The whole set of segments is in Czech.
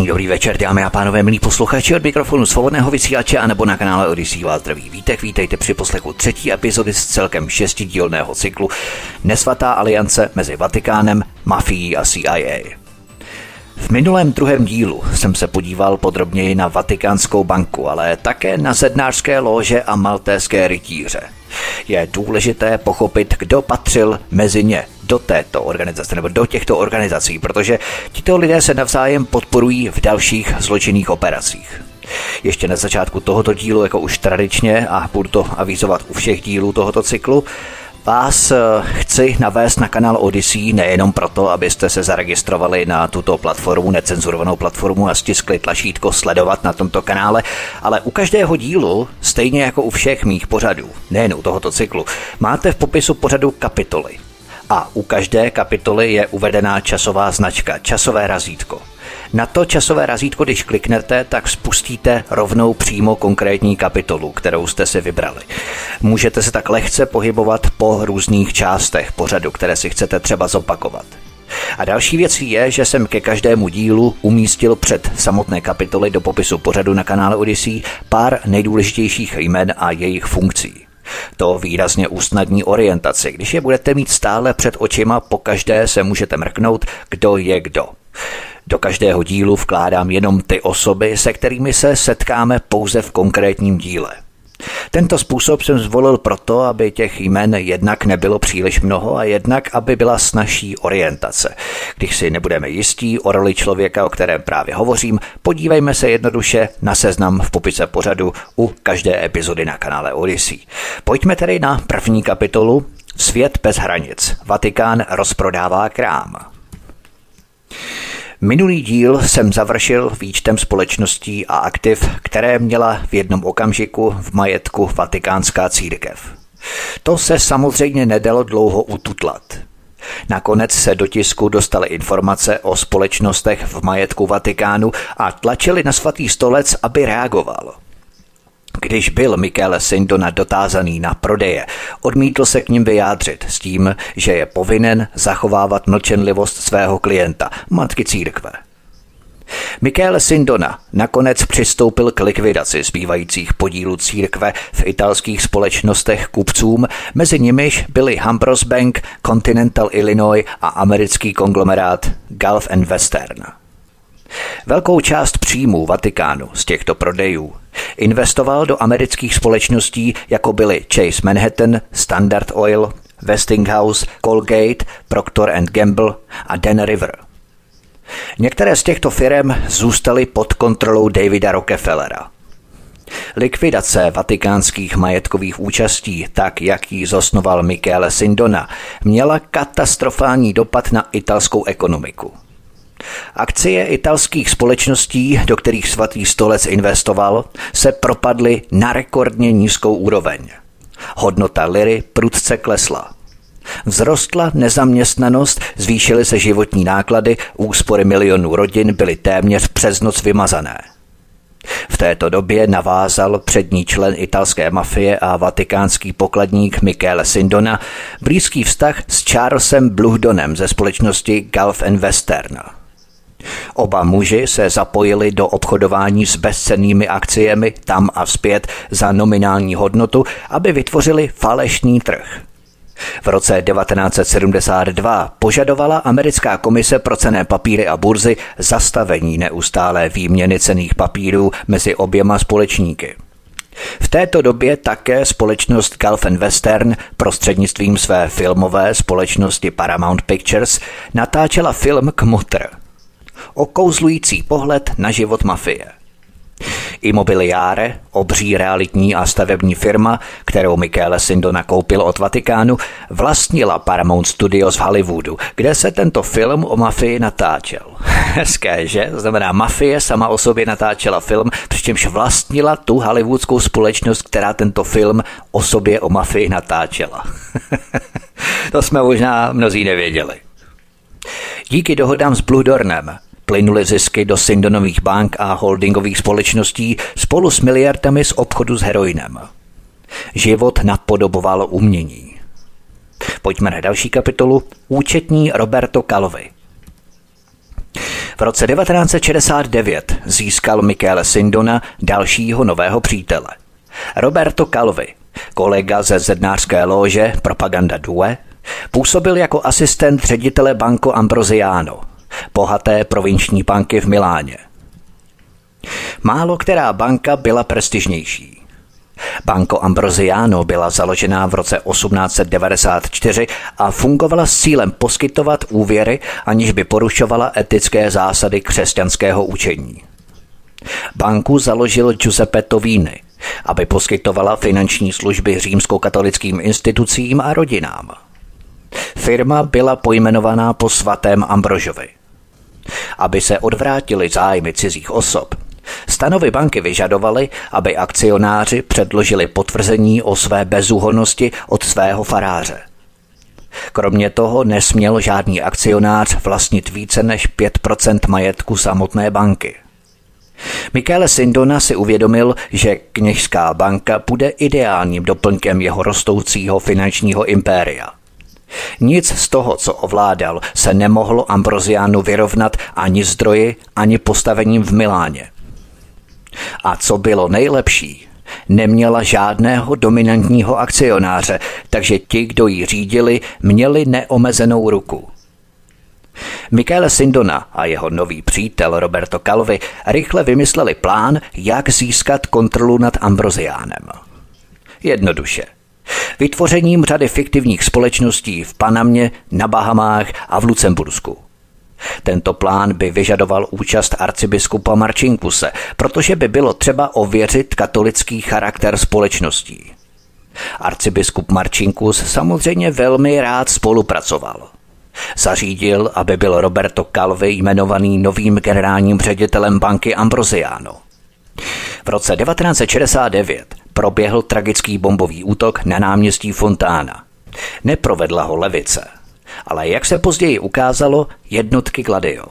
Krásný dobrý večer, dámy a pánové, milí posluchači od mikrofonu svobodného vysílače a nebo na kanále Odyssey vás zdraví vítek. Vítejte při poslechu třetí epizody z celkem šestidílného cyklu Nesvatá aliance mezi Vatikánem, mafií a CIA. V minulém druhém dílu jsem se podíval podrobněji na Vatikánskou banku, ale také na zednářské lože a maltéské rytíře. Je důležité pochopit, kdo patřil mezi ně do této organizace nebo do těchto organizací, protože tito lidé se navzájem podporují v dalších zločinných operacích. Ještě na začátku tohoto dílu, jako už tradičně, a budu to avizovat u všech dílů tohoto cyklu, Vás eh, chci navést na kanál Odyssey nejenom proto, abyste se zaregistrovali na tuto platformu, necenzurovanou platformu a stiskli tlačítko sledovat na tomto kanále, ale u každého dílu, stejně jako u všech mých pořadů, nejen u tohoto cyklu, máte v popisu pořadu kapitoly a u každé kapitoly je uvedená časová značka, časové razítko. Na to časové razítko, když kliknete, tak spustíte rovnou přímo konkrétní kapitolu, kterou jste si vybrali. Můžete se tak lehce pohybovat po různých částech pořadu, které si chcete třeba zopakovat. A další věcí je, že jsem ke každému dílu umístil před samotné kapitoly do popisu pořadu na kanále Odyssey pár nejdůležitějších jmen a jejich funkcí. To výrazně usnadní orientaci. Když je budete mít stále před očima, po každé se můžete mrknout, kdo je kdo. Do každého dílu vkládám jenom ty osoby, se kterými se setkáme pouze v konkrétním díle. Tento způsob jsem zvolil proto, aby těch jmen jednak nebylo příliš mnoho a jednak, aby byla snažší orientace. Když si nebudeme jistí o roli člověka, o kterém právě hovořím, podívejme se jednoduše na seznam v popise pořadu u každé epizody na kanále Odyssey. Pojďme tedy na první kapitolu Svět bez hranic. Vatikán rozprodává krám. Minulý díl jsem završil výčtem společností a aktiv, které měla v jednom okamžiku v majetku Vatikánská církev. To se samozřejmě nedalo dlouho ututlat. Nakonec se do tisku dostaly informace o společnostech v majetku Vatikánu a tlačili na svatý stolec, aby reagoval. Když byl Michele Sindona dotázaný na prodeje, odmítl se k ním vyjádřit s tím, že je povinen zachovávat mlčenlivost svého klienta, matky církve. Michele Sindona nakonec přistoupil k likvidaci zbývajících podílů církve v italských společnostech kupcům, mezi nimiž byly Hambros Bank, Continental Illinois a americký konglomerát Gulf and Western. Velkou část příjmů Vatikánu z těchto prodejů investoval do amerických společností, jako byly Chase Manhattan, Standard Oil, Westinghouse, Colgate, Procter Gamble a Dan River. Některé z těchto firm zůstaly pod kontrolou Davida Rockefellera. Likvidace vatikánských majetkových účastí, tak jak ji zosnoval Michele Sindona, měla katastrofální dopad na italskou ekonomiku. Akcie italských společností, do kterých svatý stolec investoval, se propadly na rekordně nízkou úroveň. Hodnota liry prudce klesla. Vzrostla nezaměstnanost, zvýšily se životní náklady, úspory milionů rodin byly téměř přes noc vymazané. V této době navázal přední člen italské mafie a vatikánský pokladník Michele Sindona blízký vztah s Charlesem Bluhdonem ze společnosti Gulf Western. Oba muži se zapojili do obchodování s bezcennými akciemi tam a zpět za nominální hodnotu, aby vytvořili falešný trh. V roce 1972 požadovala americká komise pro cené papíry a burzy zastavení neustálé výměny cených papírů mezi oběma společníky. V této době také společnost Gulf Western prostřednictvím své filmové společnosti Paramount Pictures natáčela film Kmutr – okouzlující pohled na život mafie. Immobiliare, obří realitní a stavební firma, kterou Michele Sindona koupil od Vatikánu, vlastnila Paramount Studios v Hollywoodu, kde se tento film o mafii natáčel. Hezké, že? Znamená, mafie sama o sobě natáčela film, přičemž vlastnila tu hollywoodskou společnost, která tento film o sobě o mafii natáčela. to jsme možná mnozí nevěděli. Díky dohodám s Bludornem plynuly zisky do Sindonových bank a holdingových společností spolu s miliardami z obchodu s heroinem. Život napodoboval umění. Pojďme na další kapitolu. Účetní Roberto Calvi. V roce 1969 získal Michele Sindona dalšího nového přítele. Roberto Calvi, kolega ze zednářské lože Propaganda Due, působil jako asistent ředitele Banco Ambrosiano, bohaté provinční banky v Miláně. Málo která banka byla prestižnější. Banco Ambrosiano byla založena v roce 1894 a fungovala s cílem poskytovat úvěry, aniž by porušovala etické zásady křesťanského učení. Banku založil Giuseppe Tovini, aby poskytovala finanční služby římskokatolickým institucím a rodinám. Firma byla pojmenovaná po svatém Ambrožovi. Aby se odvrátili zájmy cizích osob, Stanovy banky vyžadovaly, aby akcionáři předložili potvrzení o své bezúhonnosti od svého faráře. Kromě toho nesměl žádný akcionář vlastnit více než 5% majetku samotné banky. Michele Sindona si uvědomil, že kněžská banka bude ideálním doplňkem jeho rostoucího finančního impéria – nic z toho, co ovládal, se nemohlo Ambroziánu vyrovnat ani zdroji, ani postavením v Miláně. A co bylo nejlepší, neměla žádného dominantního akcionáře, takže ti, kdo ji řídili, měli neomezenou ruku. Michele Sindona a jeho nový přítel Roberto Calvi rychle vymysleli plán, jak získat kontrolu nad Ambroziánem. Jednoduše – vytvořením řady fiktivních společností v Panamě, na Bahamách a v Lucembursku. Tento plán by vyžadoval účast arcibiskupa Marčinkuse, protože by bylo třeba ověřit katolický charakter společností. Arcibiskup Marčinkus samozřejmě velmi rád spolupracoval. Zařídil, aby byl Roberto Calvi jmenovaný novým generálním ředitelem banky Ambrosiano. V roce 1969 proběhl tragický bombový útok na náměstí Fontána. Neprovedla ho levice, ale jak se později ukázalo, jednotky Gladio.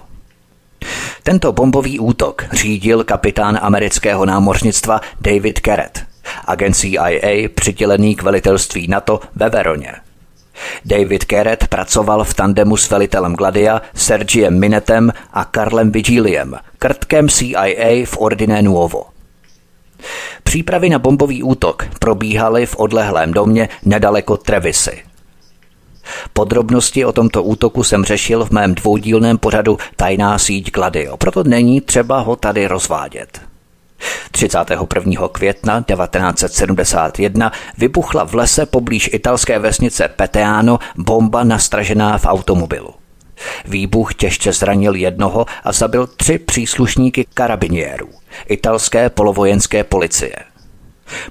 Tento bombový útok řídil kapitán amerického námořnictva David Carrett, agent CIA přidělený k velitelství NATO ve Veroně. David Carrett pracoval v tandemu s velitelem Gladia Sergiem Minetem a Karlem Vigiliem, krtkem CIA v Ordine Nuovo – Přípravy na bombový útok probíhaly v odlehlém domě nedaleko Trevisy. Podrobnosti o tomto útoku jsem řešil v mém dvoudílném pořadu Tajná síť Gladio, proto není třeba ho tady rozvádět. 31. května 1971 vybuchla v lese poblíž italské vesnice Peteano bomba nastražená v automobilu. Výbuch těžce zranil jednoho a zabil tři příslušníky karabiniérů, italské polovojenské policie.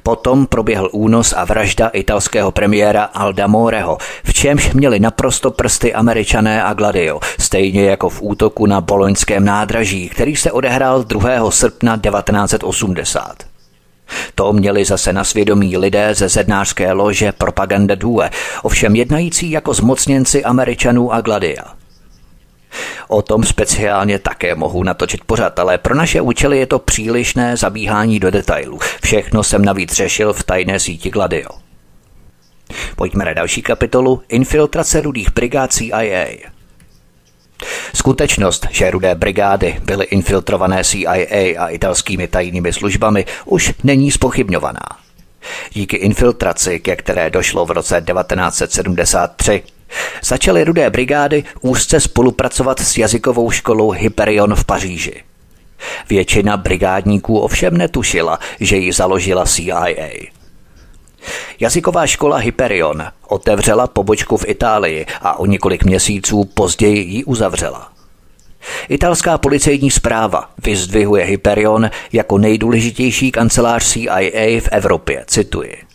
Potom proběhl únos a vražda italského premiéra Alda Moreho, v čemž měli naprosto prsty američané a Gladio, stejně jako v útoku na boloňském nádraží, který se odehrál 2. srpna 1980. To měli zase na svědomí lidé ze zednářské lože Propaganda Due, ovšem jednající jako zmocněnci američanů a Gladia. O tom speciálně také mohu natočit pořad, ale pro naše účely je to přílišné zabíhání do detailů. Všechno jsem navíc řešil v tajné síti Gladio. Pojďme na další kapitolu Infiltrace rudých brigád CIA. Skutečnost, že rudé brigády byly infiltrované CIA a italskými tajnými službami, už není spochybňovaná. Díky infiltraci, ke které došlo v roce 1973, Začaly rudé brigády úzce spolupracovat s jazykovou školou Hyperion v Paříži. Většina brigádníků ovšem netušila, že ji založila CIA. Jazyková škola Hyperion otevřela pobočku v Itálii a o několik měsíců později ji uzavřela. Italská policejní zpráva vyzdvihuje Hyperion jako nejdůležitější kancelář CIA v Evropě, cituji.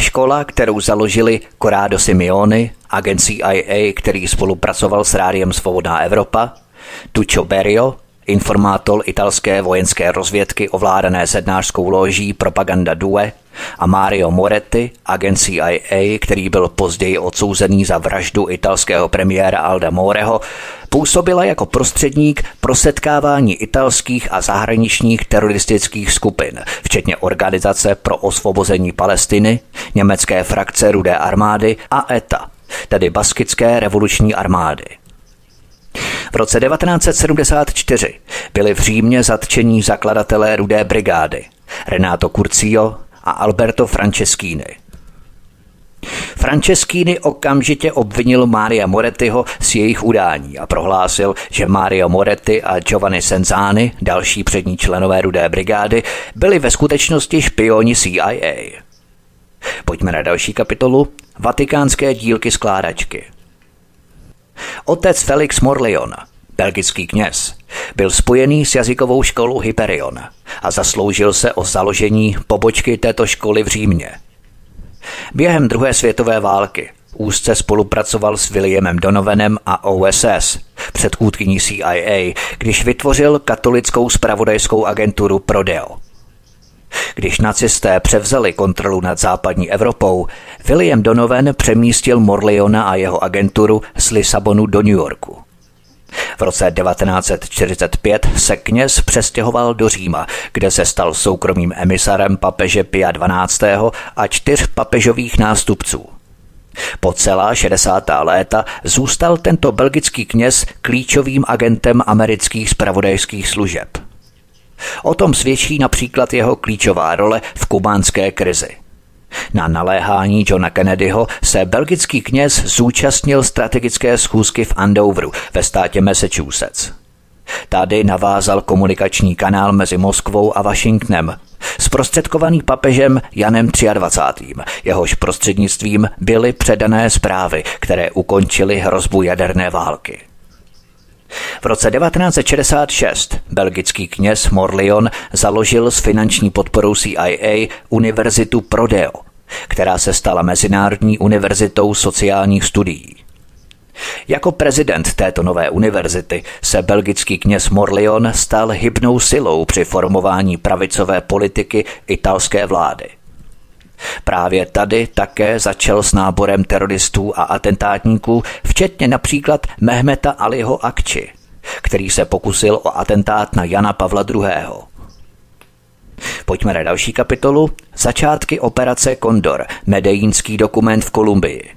Škola, kterou založili Corrado Simeone, agent CIA, který spolupracoval s Rádiem Svobodná Evropa, Tuccio Berio, informátor italské vojenské rozvědky ovládané sednářskou loží Propaganda Due a Mario Moretti, agent CIA, který byl později odsouzený za vraždu italského premiéra Alda Moreho, působila jako prostředník pro setkávání italských a zahraničních teroristických skupin, včetně Organizace pro osvobození Palestiny, německé frakce Rudé armády a ETA, tedy Baskické revoluční armády. V roce 1974 byli v Římě zatčení zakladatelé Rudé brigády Renato Curcio a Alberto Franceschini. Franceschini okamžitě obvinil Mária Morettiho z jejich udání a prohlásil, že Mario Moretti a Giovanni Senzani, další přední členové Rudé brigády, byli ve skutečnosti špioni CIA. Pojďme na další kapitolu. Vatikánské dílky skládačky – Otec Felix Morleon, belgický kněz, byl spojený s jazykovou školou Hyperion a zasloužil se o založení pobočky této školy v Římě. Během druhé světové války úzce spolupracoval s Williamem Donovanem a OSS, předchůdkyní CIA, když vytvořil katolickou spravodajskou agenturu Prodeo – když nacisté převzali kontrolu nad západní Evropou, William Donovan přemístil Morleona a jeho agenturu z Lisabonu do New Yorku. V roce 1945 se kněz přestěhoval do Říma, kde se stal soukromým emisarem papeže Pia XII. a čtyř papežových nástupců. Po celá 60. léta zůstal tento belgický kněz klíčovým agentem amerických spravodajských služeb – O tom svědčí například jeho klíčová role v kubánské krizi. Na naléhání Johna Kennedyho se belgický kněz zúčastnil strategické schůzky v Andoveru ve státě Massachusetts. Tady navázal komunikační kanál mezi Moskvou a Washingtonem, zprostředkovaný papežem Janem 23. Jehož prostřednictvím byly předané zprávy, které ukončily hrozbu jaderné války. V roce 1966 belgický kněz Morlion založil s finanční podporou CIA univerzitu Prodeo, která se stala Mezinárodní univerzitou sociálních studií. Jako prezident této nové univerzity se belgický kněz Morlion stal hybnou silou při formování pravicové politiky italské vlády. Právě tady také začal s náborem teroristů a atentátníků, včetně například Mehmeta Aliho Akči, který se pokusil o atentát na Jana Pavla II. Pojďme na další kapitolu. Začátky operace Kondor, medejínský dokument v Kolumbii.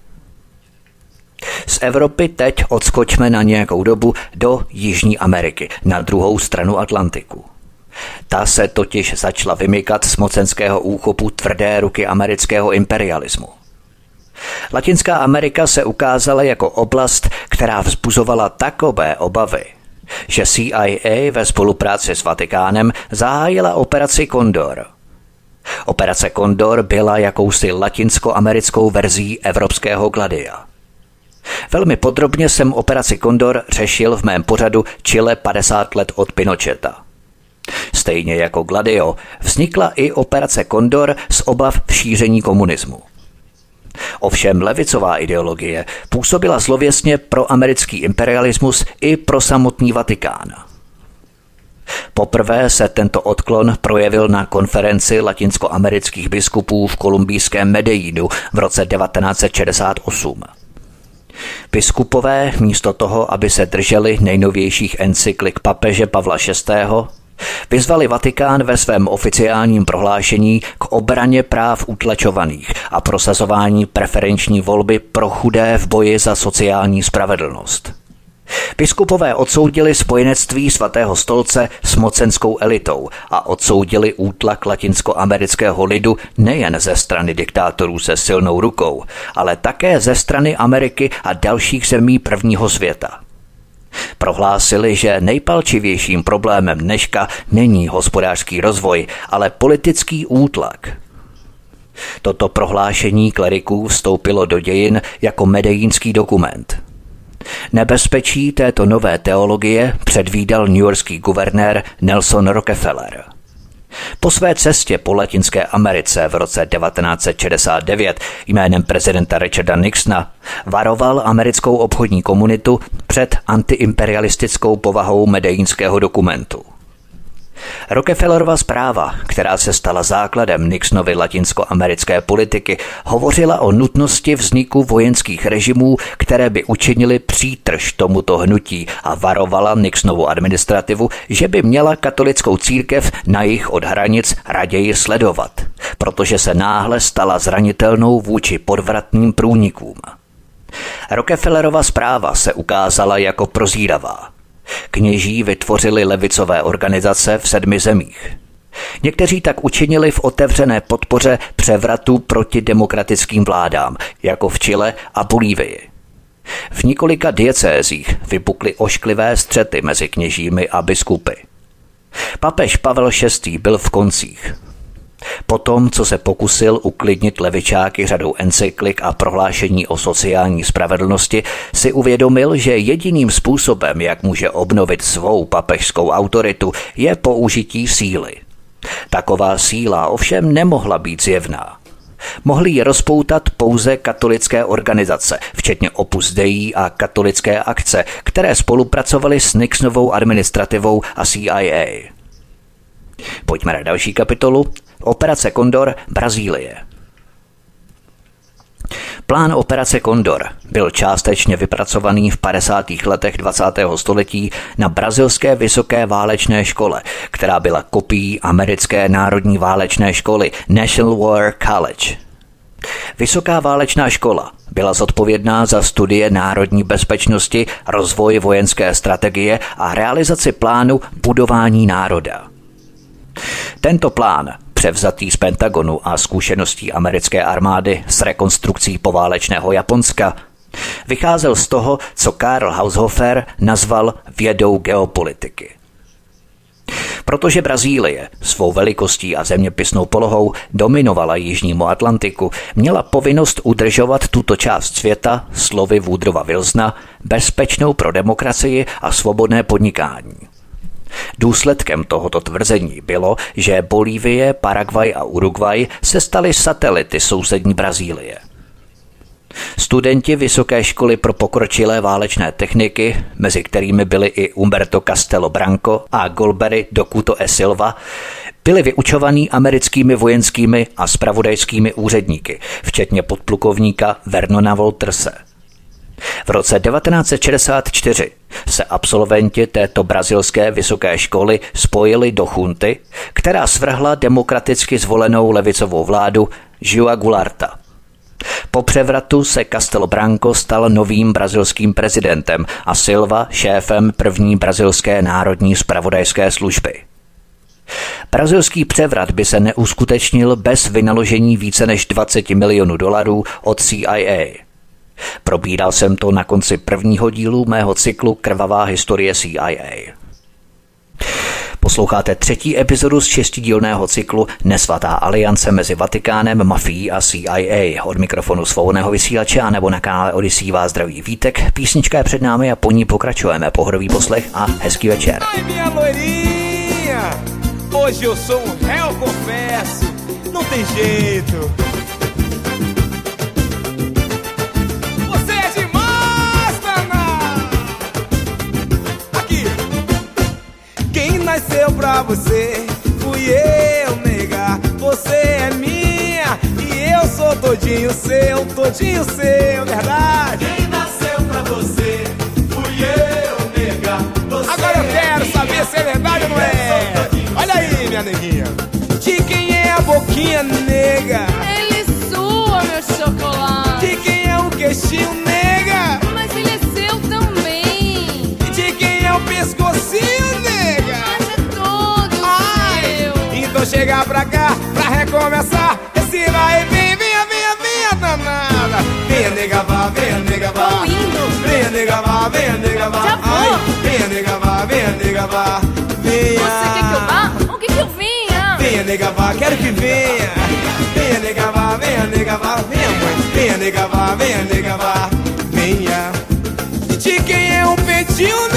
Z Evropy teď odskočme na nějakou dobu do Jižní Ameriky, na druhou stranu Atlantiku. Ta se totiž začala vymykat z mocenského úchopu tvrdé ruky amerického imperialismu. Latinská Amerika se ukázala jako oblast, která vzbuzovala takové obavy, že CIA ve spolupráci s Vatikánem zahájila operaci Condor. Operace Condor byla jakousi latinskoamerickou verzí evropského Gladia. Velmi podrobně jsem operaci Condor řešil v mém pořadu Chile 50 let od Pinocheta – Stejně jako Gladio vznikla i operace Kondor z obav v šíření komunismu. Ovšem levicová ideologie působila zlověsně pro americký imperialismus i pro samotný Vatikán. Poprvé se tento odklon projevil na konferenci latinskoamerických biskupů v kolumbijském Medellínu v roce 1968. Biskupové místo toho, aby se drželi nejnovějších encyklik papeže Pavla VI., Vyzvali Vatikán ve svém oficiálním prohlášení k obraně práv utlačovaných a prosazování preferenční volby pro chudé v boji za sociální spravedlnost. Biskupové odsoudili spojenectví svatého stolce s mocenskou elitou a odsoudili útlak latinskoamerického lidu nejen ze strany diktátorů se silnou rukou, ale také ze strany Ameriky a dalších zemí prvního světa. Prohlásili, že nejpalčivějším problémem dneška není hospodářský rozvoj, ale politický útlak. Toto prohlášení kleriků vstoupilo do dějin jako medejínský dokument. Nebezpečí této nové teologie předvídal newyorský guvernér Nelson Rockefeller. Po své cestě po Latinské Americe v roce 1969 jménem prezidenta Richarda Nixona varoval americkou obchodní komunitu před antiimperialistickou povahou medejínského dokumentu. Rockefellerova zpráva, která se stala základem Nixonovy latinskoamerické politiky, hovořila o nutnosti vzniku vojenských režimů, které by učinili přítrž tomuto hnutí a varovala Nixonovu administrativu, že by měla katolickou církev na jich od hranic raději sledovat, protože se náhle stala zranitelnou vůči podvratným průnikům. Rockefellerova zpráva se ukázala jako prozíravá. Kněží vytvořili levicové organizace v sedmi zemích. Někteří tak učinili v otevřené podpoře převratu proti demokratickým vládám, jako v Chile a Bolívii. V několika diecézích vypukly ošklivé střety mezi kněžími a biskupy. Papež Pavel VI. byl v koncích. Potom, co se pokusil uklidnit levičáky řadou encyklik a prohlášení o sociální spravedlnosti, si uvědomil, že jediným způsobem, jak může obnovit svou papežskou autoritu, je použití síly. Taková síla ovšem nemohla být zjevná. Mohli ji rozpoutat pouze katolické organizace, včetně Opus Dei a katolické akce, které spolupracovaly s Nixonovou administrativou a CIA. Pojďme na další kapitolu Operace Kondor Brazílie. Plán operace Kondor byl částečně vypracovaný v 50. letech 20. století na brazilské vysoké válečné škole, která byla kopií americké národní válečné školy National War College. Vysoká válečná škola byla zodpovědná za studie národní bezpečnosti, rozvoj vojenské strategie a realizaci plánu budování národa. Tento plán převzatý z Pentagonu a zkušeností americké armády s rekonstrukcí poválečného Japonska, vycházel z toho, co Karl Haushofer nazval vědou geopolitiky. Protože Brazílie svou velikostí a zeměpisnou polohou dominovala Jižnímu Atlantiku, měla povinnost udržovat tuto část světa, slovy Woodrova Wilsona, bezpečnou pro demokracii a svobodné podnikání. Důsledkem tohoto tvrzení bylo, že Bolívie, Paraguay a Uruguay se staly satelity sousední Brazílie. Studenti Vysoké školy pro pokročilé válečné techniky, mezi kterými byli i Umberto Castelo Branco a Golbery Dokuto e Silva, byli vyučovaní americkými vojenskými a spravodajskými úředníky, včetně podplukovníka Vernona Wolterse – v roce 1964 se absolventi této brazilské vysoké školy spojili do chunty, která svrhla demokraticky zvolenou levicovou vládu Joa Goularta. Po převratu se Castelo Branco stal novým brazilským prezidentem a Silva šéfem první brazilské národní spravodajské služby. Brazilský převrat by se neuskutečnil bez vynaložení více než 20 milionů dolarů od CIA – Probíral jsem to na konci prvního dílu mého cyklu Krvavá historie CIA. Posloucháte třetí epizodu z šestidílného cyklu Nesvatá aliance mezi Vatikánem, mafií a CIA. Od mikrofonu svobodného vysílače a nebo na kanále Odisí vás zdraví Vítek. Písnička je před námi a po ní pokračujeme. Pohodový poslech a hezký večer. Hoje eu sou um réu, confesso. Não tem jeito. Pra você, fui eu, nega. Você é minha e eu sou todinho seu, todinho seu, verdade. Quem nasceu pra você, fui eu, nega. Você Agora eu quero é saber se é verdade ou não é. Olha aí, minha neguinha. De quem é a boquinha nega? Ele sua, meu chocolate. De quem é o queixinho nega? Pra recomeçar. Esse vai, vem, venha, venha, venha, danada. Venha, nega, vá, venha, nega, vá. Tô indo. Venha, nega, vá, venha, nega, vá. Já vou. Ai, venha, nega, vá, venha, nega, vá. Venha. Você quer que eu vá? Ou quer que eu venha? Venha, nega, vá, quero que venha. Venha, nega, vá, venha, nega, vá. Venha, mãe. Venha, nega, vá, venha, nega, vá. Venha. Te todinho, nega.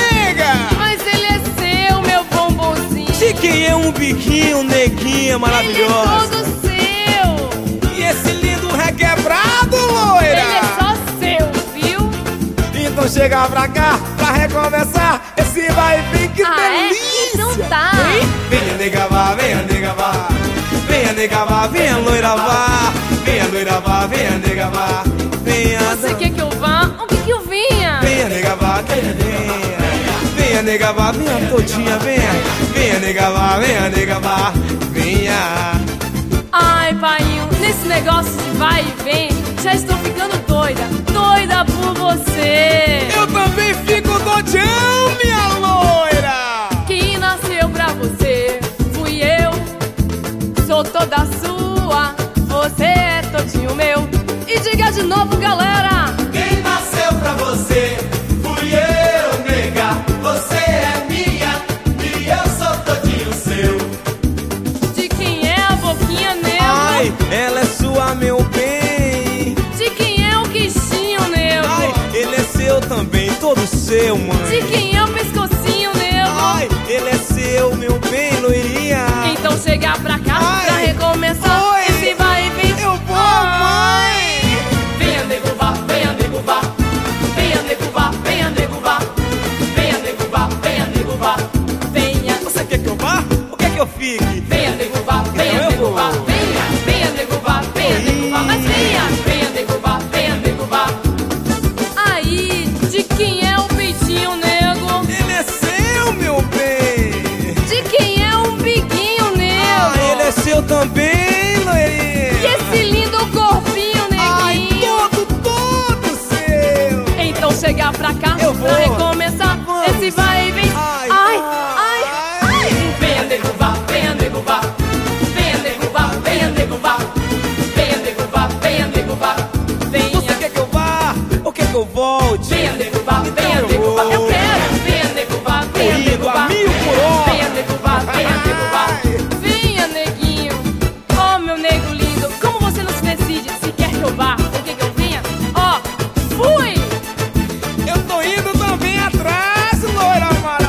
Quem é um biquinho, neguinha Ele é maravilhosa. todo seu. E esse lindo requebrado, loira. Ele é só seu, viu? Então chega pra cá pra recomeçar esse vai e vem que ah, delícia. é? Então tá. Venha nega vá, venha nega vá. Venha nega vá, venha loira vá. Venha loira vá, venha nega vá. Venha Você quer que eu vá? O que que eu vinha? Venha nega vá, que venha. Venha nega vá, venha todinha, venha. Venha nega vá, venha nega vá. Venha. Ai, painho, nesse negócio de vai e vem, já estou ficando doida, doida por você. Eu também fico dodão, minha loira. Quem nasceu pra você fui eu, sou toda sua, você é todinho meu. E diga de novo, galera. Quem nasceu pra você seu, De mãe. quem é o pescocinho nego? Ai, ele é seu, meu bem, loirinha. Então chega pra cá Ai. pra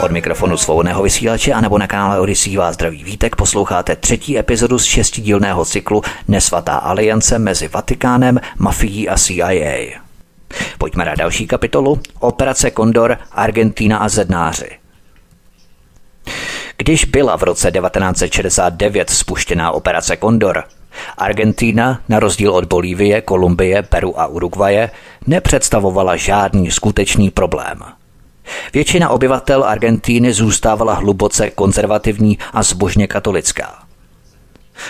Od mikrofonu svobodného vysílače a nebo na kanále Odisí vás zdraví Vítek posloucháte třetí epizodu z šestidílného cyklu Nesvatá aliance mezi Vatikánem, mafií a CIA. Pojďme na další kapitolu. Operace Kondor, Argentína a Zednáři. Když byla v roce 1969 spuštěná operace Kondor, Argentína, na rozdíl od Bolívie, Kolumbie, Peru a Uruguaye, nepředstavovala žádný skutečný problém. Většina obyvatel Argentíny zůstávala hluboce konzervativní a zbožně katolická.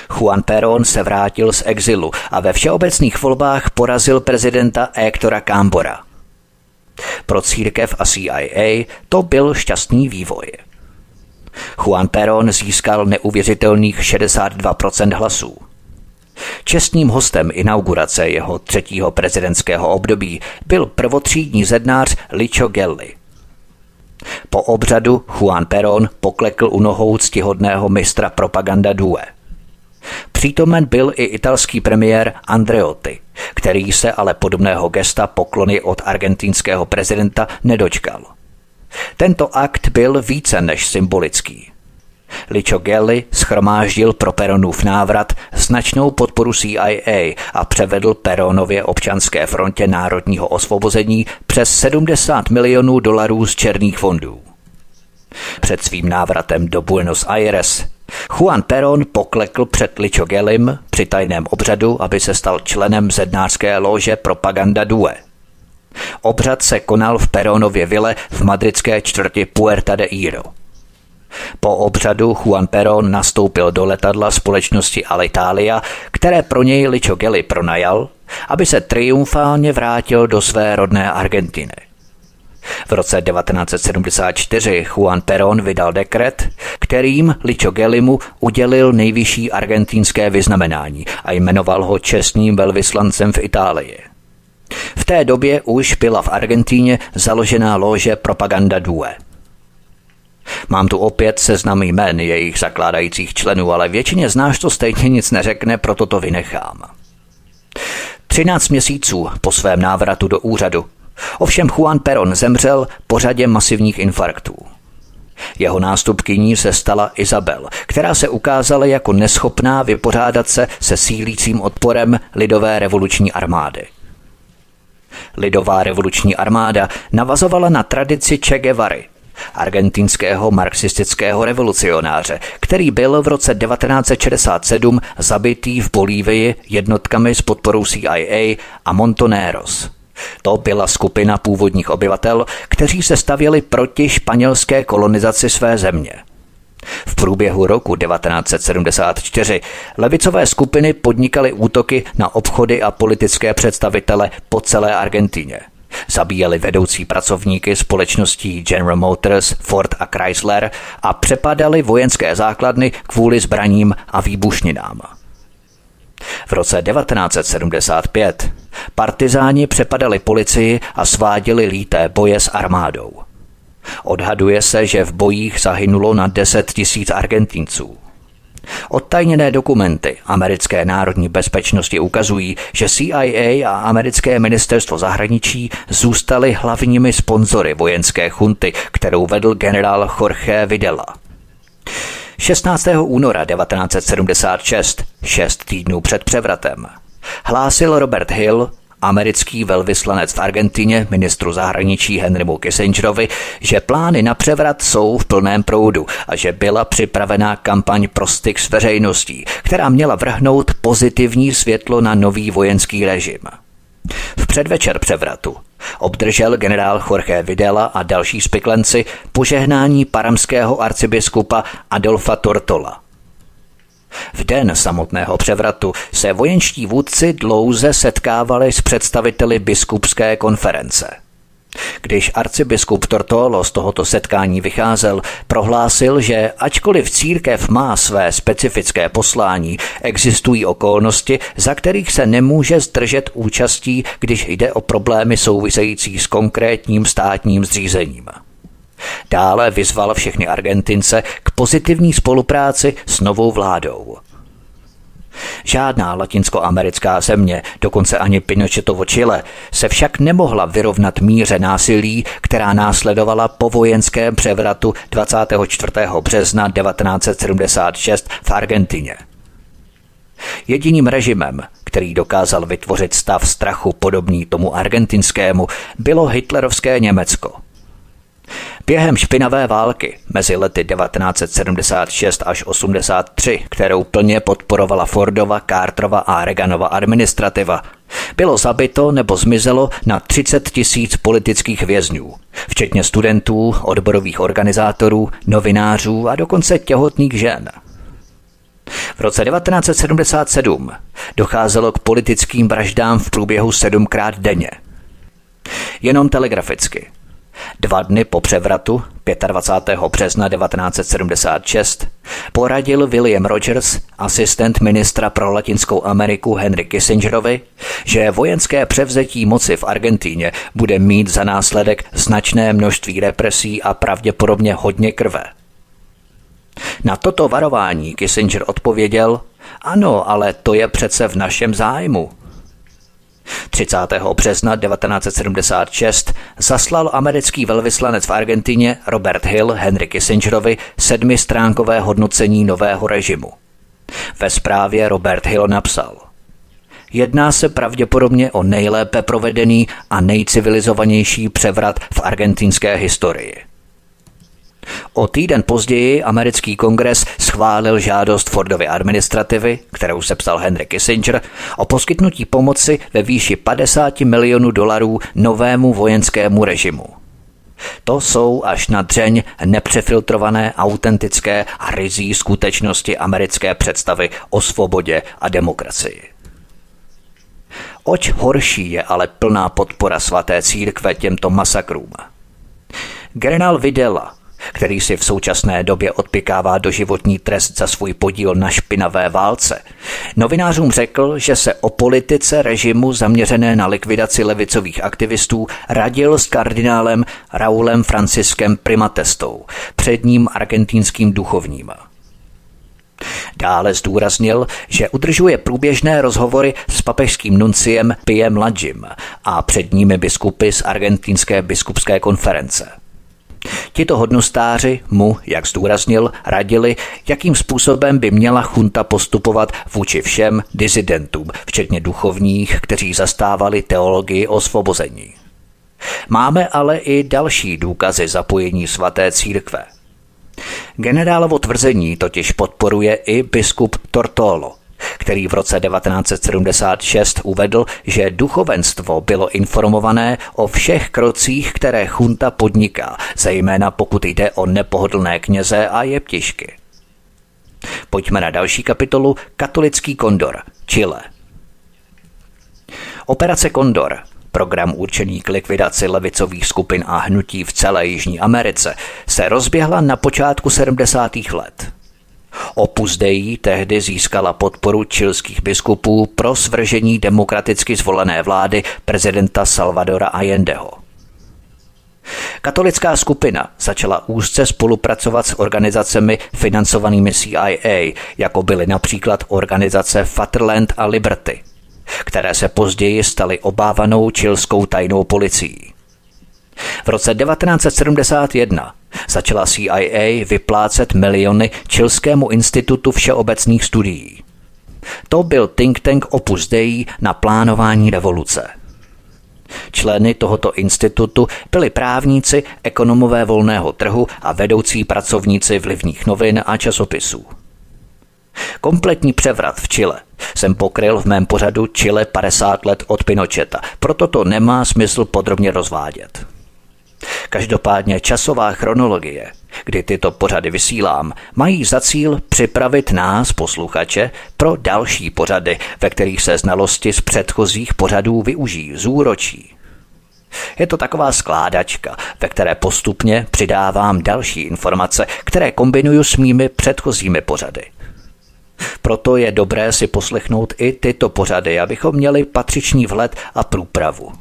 Juan Perón se vrátil z exilu a ve všeobecných volbách porazil prezidenta Héctora Cámbora. Pro církev a CIA to byl šťastný vývoj. Juan Perón získal neuvěřitelných 62% hlasů. Čestným hostem inaugurace jeho třetího prezidentského období byl prvotřídní zednář Licho Gelli. Po obřadu Juan Perón poklekl u nohou ctihodného mistra propaganda Due. Přítomen byl i italský premiér Andreotti, který se ale podobného gesta poklony od argentinského prezidenta nedočkal. Tento akt byl více než symbolický. Licho Gelli schromáždil pro Peronův návrat značnou podporu CIA a převedl Peronově občanské frontě národního osvobození přes 70 milionů dolarů z černých fondů. Před svým návratem do Buenos Aires Juan Perón poklekl před Licho Gellim při tajném obřadu, aby se stal členem zednářské lože Propaganda Due. Obřad se konal v Perónově vile v madridské čtvrti Puerta de Hierro. Po obřadu Juan Perón nastoupil do letadla společnosti Alitalia, které pro něj Licho Gelli pronajal, aby se triumfálně vrátil do své rodné Argentiny. V roce 1974 Juan Perón vydal dekret, kterým Licho Gellimu udělil nejvyšší argentinské vyznamenání a jmenoval ho čestným velvyslancem v Itálii. V té době už byla v Argentíně založená lože Propaganda Due. Mám tu opět seznam jmen jejich zakládajících členů, ale většině z nás to stejně nic neřekne, proto to vynechám. 13 měsíců po svém návratu do úřadu Ovšem Juan Perón zemřel po řadě masivních infarktů. Jeho nástupkyní se stala Izabel, která se ukázala jako neschopná vypořádat se se sílícím odporem lidové revoluční armády. Lidová revoluční armáda navazovala na tradici Che Guevary, argentinského marxistického revolucionáře, který byl v roce 1967 zabitý v Bolívii jednotkami s podporou CIA a Montoneros. To byla skupina původních obyvatel, kteří se stavěli proti španělské kolonizaci své země. V průběhu roku 1974 levicové skupiny podnikaly útoky na obchody a politické představitele po celé Argentíně. Zabíjeli vedoucí pracovníky společností General Motors, Ford a Chrysler a přepadali vojenské základny kvůli zbraním a výbušninám. V roce 1975 partizáni přepadali policii a sváděli líté boje s armádou. Odhaduje se, že v bojích zahynulo na 10 tisíc Argentinců. Odtajněné dokumenty americké národní bezpečnosti ukazují, že CIA a americké ministerstvo zahraničí zůstaly hlavními sponzory vojenské chunty, kterou vedl generál Jorge Videla. 16. února 1976, šest týdnů před převratem, hlásil Robert Hill, americký velvyslanec v Argentině ministru zahraničí Henrymu Kissingerovi, že plány na převrat jsou v plném proudu a že byla připravená kampaň pro styk s veřejností, která měla vrhnout pozitivní světlo na nový vojenský režim. V předvečer převratu obdržel generál Jorge Videla a další spiklenci požehnání paramského arcibiskupa Adolfa Tortola. V den samotného převratu se vojenští vůdci dlouze setkávali s představiteli biskupské konference. Když arcibiskup Tortolo z tohoto setkání vycházel, prohlásil, že ačkoliv církev má své specifické poslání, existují okolnosti, za kterých se nemůže zdržet účastí, když jde o problémy související s konkrétním státním zřízením. Dále vyzval všechny Argentince k pozitivní spolupráci s novou vládou. Žádná latinskoamerická země, dokonce ani Pinochetovo Chile, se však nemohla vyrovnat míře násilí, která následovala po vojenském převratu 24. března 1976 v Argentině. Jediným režimem, který dokázal vytvořit stav strachu podobný tomu argentinskému, bylo hitlerovské Německo – Během špinavé války mezi lety 1976 až 83, kterou plně podporovala Fordova, Carterova a Reaganova administrativa, bylo zabito nebo zmizelo na 30 tisíc politických vězňů, včetně studentů, odborových organizátorů, novinářů a dokonce těhotných žen. V roce 1977 docházelo k politickým vraždám v průběhu sedmkrát denně. Jenom telegraficky – Dva dny po převratu, 25. března 1976, poradil William Rogers, asistent ministra pro Latinskou Ameriku Henry Kissingerovi, že vojenské převzetí moci v Argentíně bude mít za následek značné množství represí a pravděpodobně hodně krve. Na toto varování Kissinger odpověděl, ano, ale to je přece v našem zájmu – 30. března 1976 zaslal americký velvyslanec v Argentině Robert Hill Henry Kissingerovi sedmistránkové hodnocení nového režimu. Ve zprávě Robert Hill napsal Jedná se pravděpodobně o nejlépe provedený a nejcivilizovanější převrat v argentinské historii. O týden později americký kongres schválil žádost Fordovy administrativy, kterou sepsal Henry Kissinger, o poskytnutí pomoci ve výši 50 milionů dolarů novému vojenskému režimu. To jsou až na dřeň nepřefiltrované, autentické a rizí skutečnosti americké představy o svobodě a demokracii. Oč horší je ale plná podpora svaté církve těmto masakrům. Generál Videla, který si v současné době odpikává doživotní trest za svůj podíl na špinavé válce, novinářům řekl, že se o politice režimu zaměřené na likvidaci levicových aktivistů radil s kardinálem Raulem Franciskem Primatestou, předním argentinským duchovním. Dále zdůraznil, že udržuje průběžné rozhovory s papežským nunciem Piem Ladžim a před nimi biskupy z argentinské biskupské konference. Tito hodnostáři mu, jak zdůraznil, radili, jakým způsobem by měla chunta postupovat vůči všem dizidentům, včetně duchovních, kteří zastávali teologii osvobození. Máme ale i další důkazy zapojení svaté církve. Generálovo tvrzení totiž podporuje i biskup Tortolo, který v roce 1976 uvedl, že duchovenstvo bylo informované o všech krocích, které chunta podniká, zejména pokud jde o nepohodlné kněze a jeptišky. Pojďme na další kapitolu Katolický kondor, Chile. Operace Kondor program určený k likvidaci levicových skupin a hnutí v celé Jižní Americe, se rozběhla na počátku 70. let. Opus Dei tehdy získala podporu čilských biskupů pro svržení demokraticky zvolené vlády prezidenta Salvadora Allendeho. Katolická skupina začala úzce spolupracovat s organizacemi financovanými CIA, jako byly například organizace Fatherland a Liberty – které se později staly obávanou čilskou tajnou policií. V roce 1971 začala CIA vyplácet miliony Čilskému institutu všeobecných studií. To byl think tank Opus Dei na plánování revoluce. Členy tohoto institutu byli právníci, ekonomové volného trhu a vedoucí pracovníci vlivních novin a časopisů. Kompletní převrat v Chile jsem pokryl v mém pořadu Chile 50 let od Pinocheta, proto to nemá smysl podrobně rozvádět. Každopádně časová chronologie, kdy tyto pořady vysílám, mají za cíl připravit nás, posluchače, pro další pořady, ve kterých se znalosti z předchozích pořadů využijí, zúročí. Je to taková skládačka, ve které postupně přidávám další informace, které kombinuju s mými předchozími pořady – proto je dobré si poslechnout i tyto pořady, abychom měli patřičný vhled a průpravu.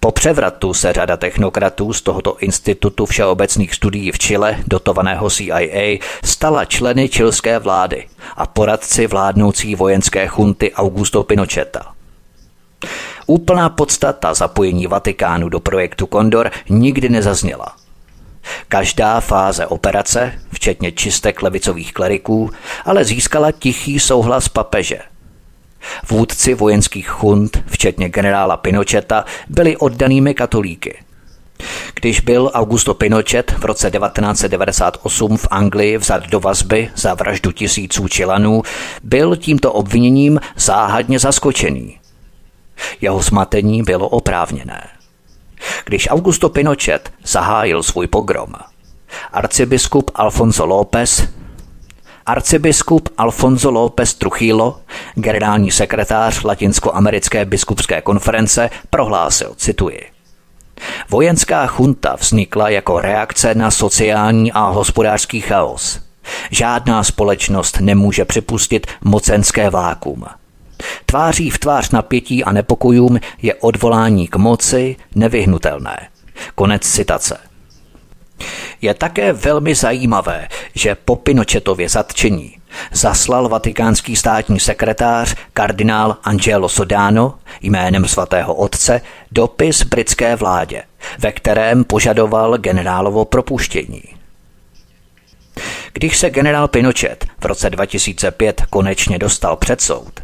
Po převratu se řada technokratů z tohoto institutu všeobecných studií v Chile, dotovaného CIA, stala členy čilské vlády a poradci vládnoucí vojenské chunty Augusto Pinocheta. Úplná podstata zapojení Vatikánu do projektu Kondor nikdy nezazněla – Každá fáze operace, včetně čistek levicových kleriků, ale získala tichý souhlas papeže. Vůdci vojenských chunt, včetně generála Pinocheta, byli oddanými katolíky. Když byl Augusto Pinochet v roce 1998 v Anglii vzat do vazby za vraždu tisíců Čilanů, byl tímto obviněním záhadně zaskočený. Jeho smatení bylo oprávněné. Když Augusto Pinochet zahájil svůj pogrom, arcibiskup Alfonso López Arcibiskup Alfonso López Trujillo, generální sekretář Latinskoamerické biskupské konference, prohlásil, cituji, Vojenská chunta vznikla jako reakce na sociální a hospodářský chaos. Žádná společnost nemůže připustit mocenské vákum. Tváří v tvář napětí a nepokojům je odvolání k moci nevyhnutelné. Konec citace. Je také velmi zajímavé, že po Pinochetově zatčení zaslal vatikánský státní sekretář kardinál Angelo Sodano jménem svatého otce dopis britské vládě, ve kterém požadoval generálovo propuštění. Když se generál Pinochet v roce 2005 konečně dostal před soud,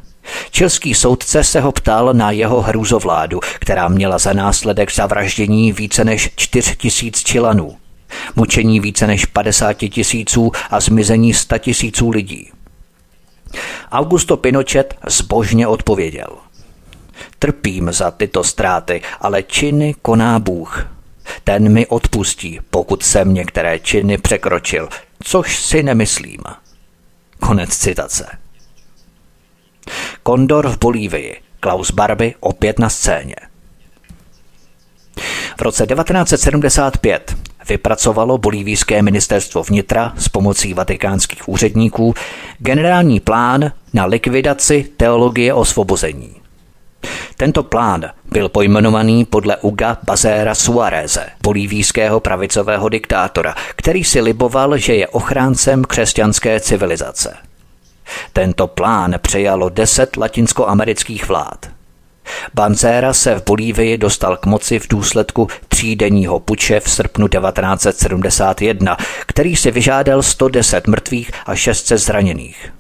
Čilský soudce se ho ptal na jeho hrůzovládu, která měla za následek zavraždění více než 4 tisíc Čilanů, mučení více než 50 tisíců a zmizení 100 tisíců lidí. Augusto Pinochet zbožně odpověděl. Trpím za tyto ztráty, ale činy koná Bůh. Ten mi odpustí, pokud jsem některé činy překročil, což si nemyslím. Konec citace. Kondor v Bolívii. Klaus Barbie opět na scéně. V roce 1975 vypracovalo bolívijské ministerstvo vnitra s pomocí vatikánských úředníků generální plán na likvidaci teologie osvobození. Tento plán byl pojmenovaný podle Uga Bazéra Suareze, bolívijského pravicového diktátora, který si liboval, že je ochráncem křesťanské civilizace. Tento plán přejalo deset latinskoamerických vlád. Banzera se v Bolívii dostal k moci v důsledku třídenního puče v srpnu 1971, který si vyžádal 110 mrtvých a 600 zraněných.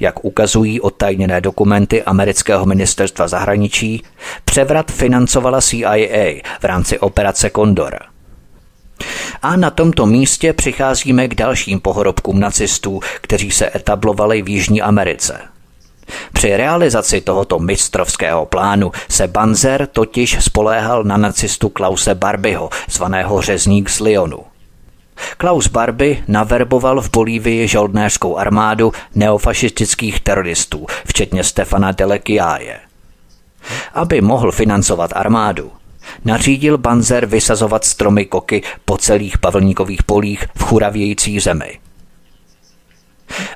Jak ukazují odtajněné dokumenty amerického ministerstva zahraničí, převrat financovala CIA v rámci operace Condor. A na tomto místě přicházíme k dalším pohrobkům nacistů, kteří se etablovali v Jižní Americe. Při realizaci tohoto mistrovského plánu se Banzer totiž spoléhal na nacistu Klause Barbyho, zvaného řezník z Lyonu. Klaus Barbie naverboval v Bolívii žoldnéřskou armádu neofašistických teroristů, včetně Stefana Delekiáje. Aby mohl financovat armádu, nařídil Banzer vysazovat stromy koky po celých pavlníkových polích v churavějící zemi.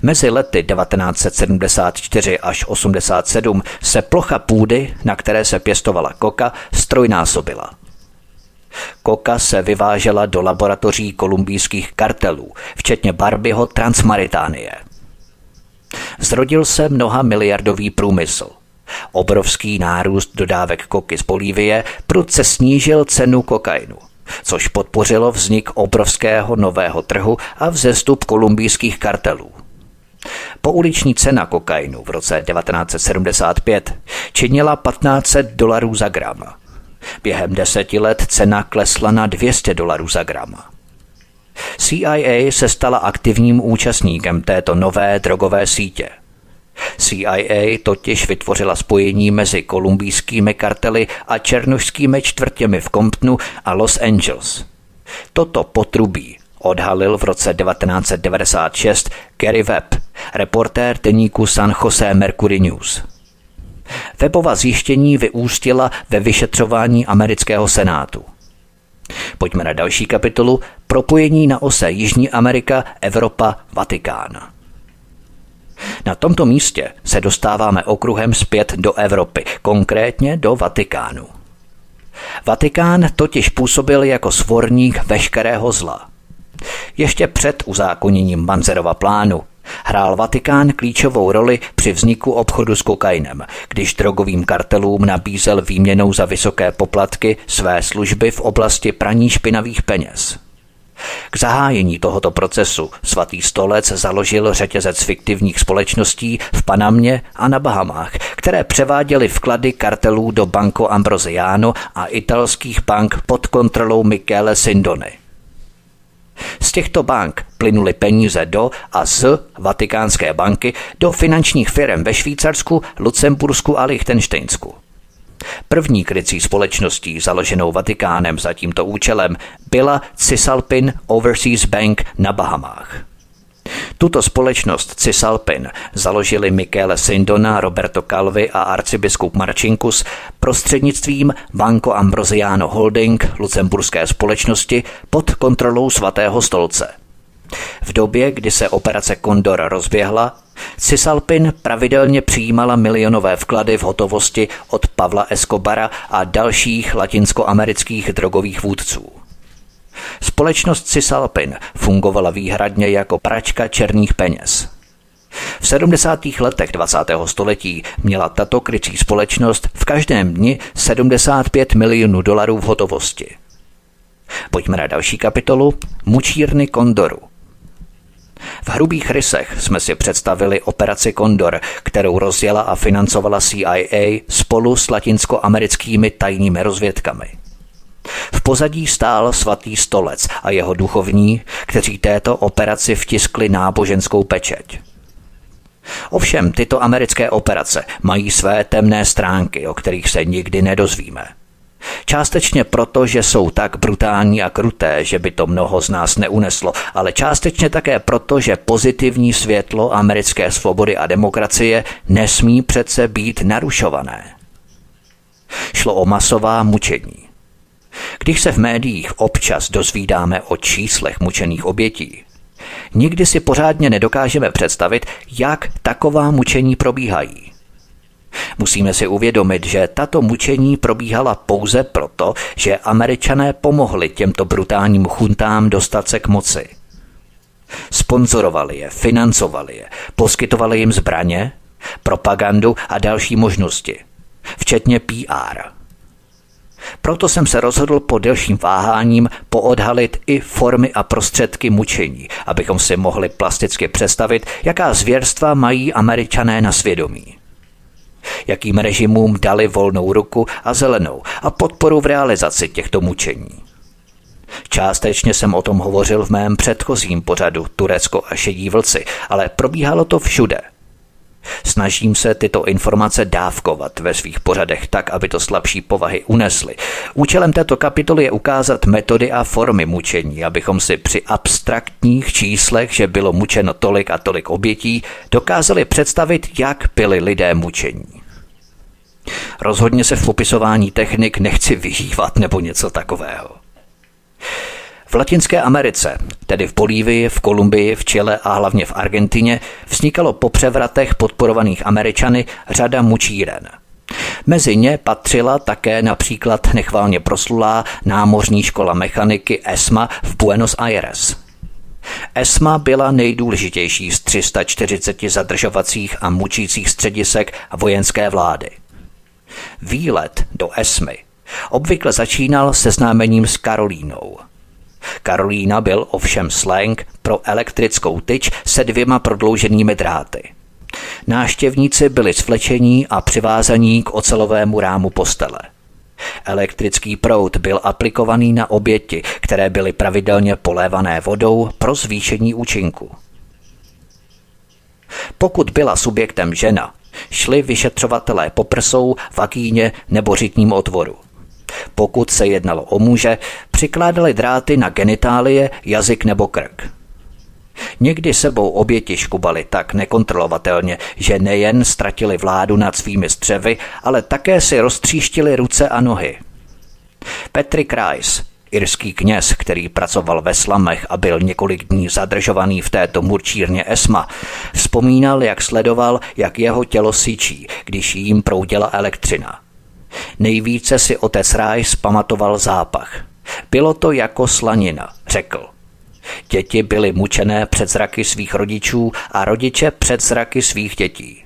Mezi lety 1974 až 87 se plocha půdy, na které se pěstovala koka, strojnásobila – Koka se vyvážela do laboratoří kolumbijských kartelů, včetně Barbyho Transmaritánie. Zrodil se mnoha miliardový průmysl. Obrovský nárůst dodávek koky z Bolívie prudce snížil cenu kokainu, což podpořilo vznik obrovského nového trhu a vzestup kolumbijských kartelů. Pouliční cena kokainu v roce 1975 činila 1500 dolarů za gram – Během deseti let cena klesla na 200 dolarů za gram. CIA se stala aktivním účastníkem této nové drogové sítě. CIA totiž vytvořila spojení mezi kolumbijskými kartely a černožskými čtvrtěmi v Comptonu a Los Angeles. Toto potrubí odhalil v roce 1996 Gary Webb, reportér deníku San Jose Mercury News. Webova zjištění vyústila ve vyšetřování amerického senátu. Pojďme na další kapitolu Propojení na ose Jižní Amerika, Evropa, Vatikán. Na tomto místě se dostáváme okruhem zpět do Evropy, konkrétně do Vatikánu. Vatikán totiž působil jako svorník veškerého zla. Ještě před uzákoněním Manzerova plánu Hrál Vatikán klíčovou roli při vzniku obchodu s kokainem, když drogovým kartelům nabízel výměnou za vysoké poplatky své služby v oblasti praní špinavých peněz. K zahájení tohoto procesu svatý stolec založil řetězec fiktivních společností v Panamě a na Bahamách, které převáděly vklady kartelů do Banco Ambrosiano a italských bank pod kontrolou Michele Sindony. Z těchto bank plynuly peníze do a z Vatikánské banky do finančních firm ve Švýcarsku, Lucembursku a Lichtensteinsku. První krycí společností založenou Vatikánem za tímto účelem byla Cisalpin Overseas Bank na Bahamách. Tuto společnost Cisalpin založili Michele Sindona, Roberto Calvi a arcibiskup Marcinkus prostřednictvím Banco Ambrosiano Holding lucemburské společnosti pod kontrolou svatého stolce. V době, kdy se operace Condor rozběhla, Cisalpin pravidelně přijímala milionové vklady v hotovosti od Pavla Escobara a dalších latinskoamerických drogových vůdců. Společnost Cisalpin fungovala výhradně jako pračka černých peněz. V 70. letech 20. století měla tato krycí společnost v každém dni 75 milionů dolarů v hotovosti. Pojďme na další kapitolu Mučírny Kondoru. V hrubých rysech jsme si představili operaci Kondor, kterou rozjela a financovala CIA spolu s latinskoamerickými tajnými rozvědkami. V pozadí stál svatý stolec a jeho duchovní, kteří této operaci vtiskli náboženskou pečeť. Ovšem, tyto americké operace mají své temné stránky, o kterých se nikdy nedozvíme. Částečně proto, že jsou tak brutální a kruté, že by to mnoho z nás neuneslo, ale částečně také proto, že pozitivní světlo americké svobody a demokracie nesmí přece být narušované. Šlo o masová mučení. Když se v médiích občas dozvídáme o číslech mučených obětí, nikdy si pořádně nedokážeme představit, jak taková mučení probíhají. Musíme si uvědomit, že tato mučení probíhala pouze proto, že američané pomohli těmto brutálním chuntám dostat se k moci. Sponzorovali je, financovali je, poskytovali jim zbraně, propagandu a další možnosti, včetně PR. Proto jsem se rozhodl po delším váháním poodhalit i formy a prostředky mučení, abychom si mohli plasticky představit, jaká zvěrstva mají američané na svědomí. Jakým režimům dali volnou ruku a zelenou a podporu v realizaci těchto mučení. Částečně jsem o tom hovořil v mém předchozím pořadu Turecko a šedí vlci, ale probíhalo to všude – Snažím se tyto informace dávkovat ve svých pořadech tak, aby to slabší povahy unesly. Účelem této kapitoly je ukázat metody a formy mučení, abychom si při abstraktních číslech, že bylo mučeno tolik a tolik obětí, dokázali představit, jak byli lidé mučení. Rozhodně se v popisování technik nechci vyhývat nebo něco takového. V Latinské Americe, tedy v Bolívii, v Kolumbii, v Chile a hlavně v Argentině, vznikalo po převratech podporovaných Američany řada mučíren. Mezi ně patřila také například nechválně proslulá námořní škola mechaniky ESMA v Buenos Aires. ESMA byla nejdůležitější z 340 zadržovacích a mučících středisek vojenské vlády. Výlet do ESMY obvykle začínal seznámením s Karolínou – Karolína byl ovšem slang pro elektrickou tyč se dvěma prodlouženými dráty. Náštěvníci byli svlečení a přivázaní k ocelovému rámu postele. Elektrický proud byl aplikovaný na oběti, které byly pravidelně polévané vodou pro zvýšení účinku. Pokud byla subjektem žena, šli vyšetřovatelé po prsou, vagíně nebo řitním otvoru. Pokud se jednalo o muže, přikládali dráty na genitálie, jazyk nebo krk. Někdy sebou oběti škubali tak nekontrolovatelně, že nejen ztratili vládu nad svými střevy, ale také si roztříštili ruce a nohy. Petri Krajs, irský kněz, který pracoval ve slamech a byl několik dní zadržovaný v této murčírně Esma, vzpomínal, jak sledoval, jak jeho tělo syčí, když jim proudila elektřina – Nejvíce si otec Ráj zpamatoval zápach. Bylo to jako slanina, řekl. Děti byly mučené před zraky svých rodičů a rodiče před zraky svých dětí.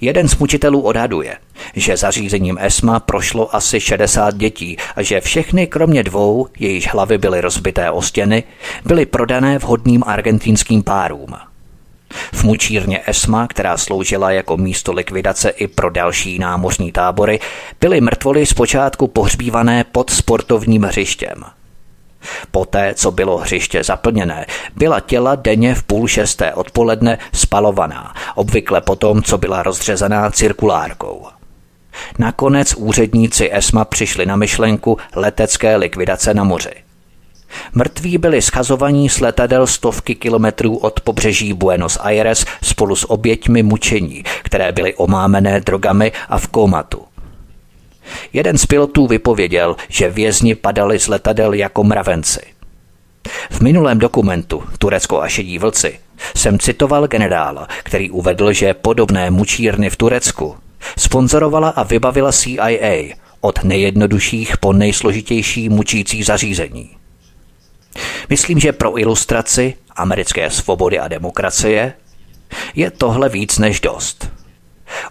Jeden z mučitelů odhaduje, že zařízením ESMA prošlo asi 60 dětí a že všechny kromě dvou, jejíž hlavy byly rozbité o stěny, byly prodané vhodným argentinským párům – v mučírně ESMA, která sloužila jako místo likvidace i pro další námořní tábory, byly mrtvoly zpočátku pohřbívané pod sportovním hřištěm. Poté, co bylo hřiště zaplněné, byla těla denně v půl šesté odpoledne spalovaná, obvykle potom, co byla rozřezaná cirkulárkou. Nakonec úředníci ESMA přišli na myšlenku letecké likvidace na moři. Mrtví byli schazovaní z letadel stovky kilometrů od pobřeží Buenos Aires spolu s oběťmi mučení, které byly omámené drogami a v komatu. Jeden z pilotů vypověděl, že vězni padali z letadel jako mravenci. V minulém dokumentu Turecko a šedí vlci jsem citoval generála, který uvedl, že podobné mučírny v Turecku sponzorovala a vybavila CIA od nejjednodušších po nejsložitější mučící zařízení. Myslím, že pro ilustraci americké svobody a demokracie je tohle víc než dost.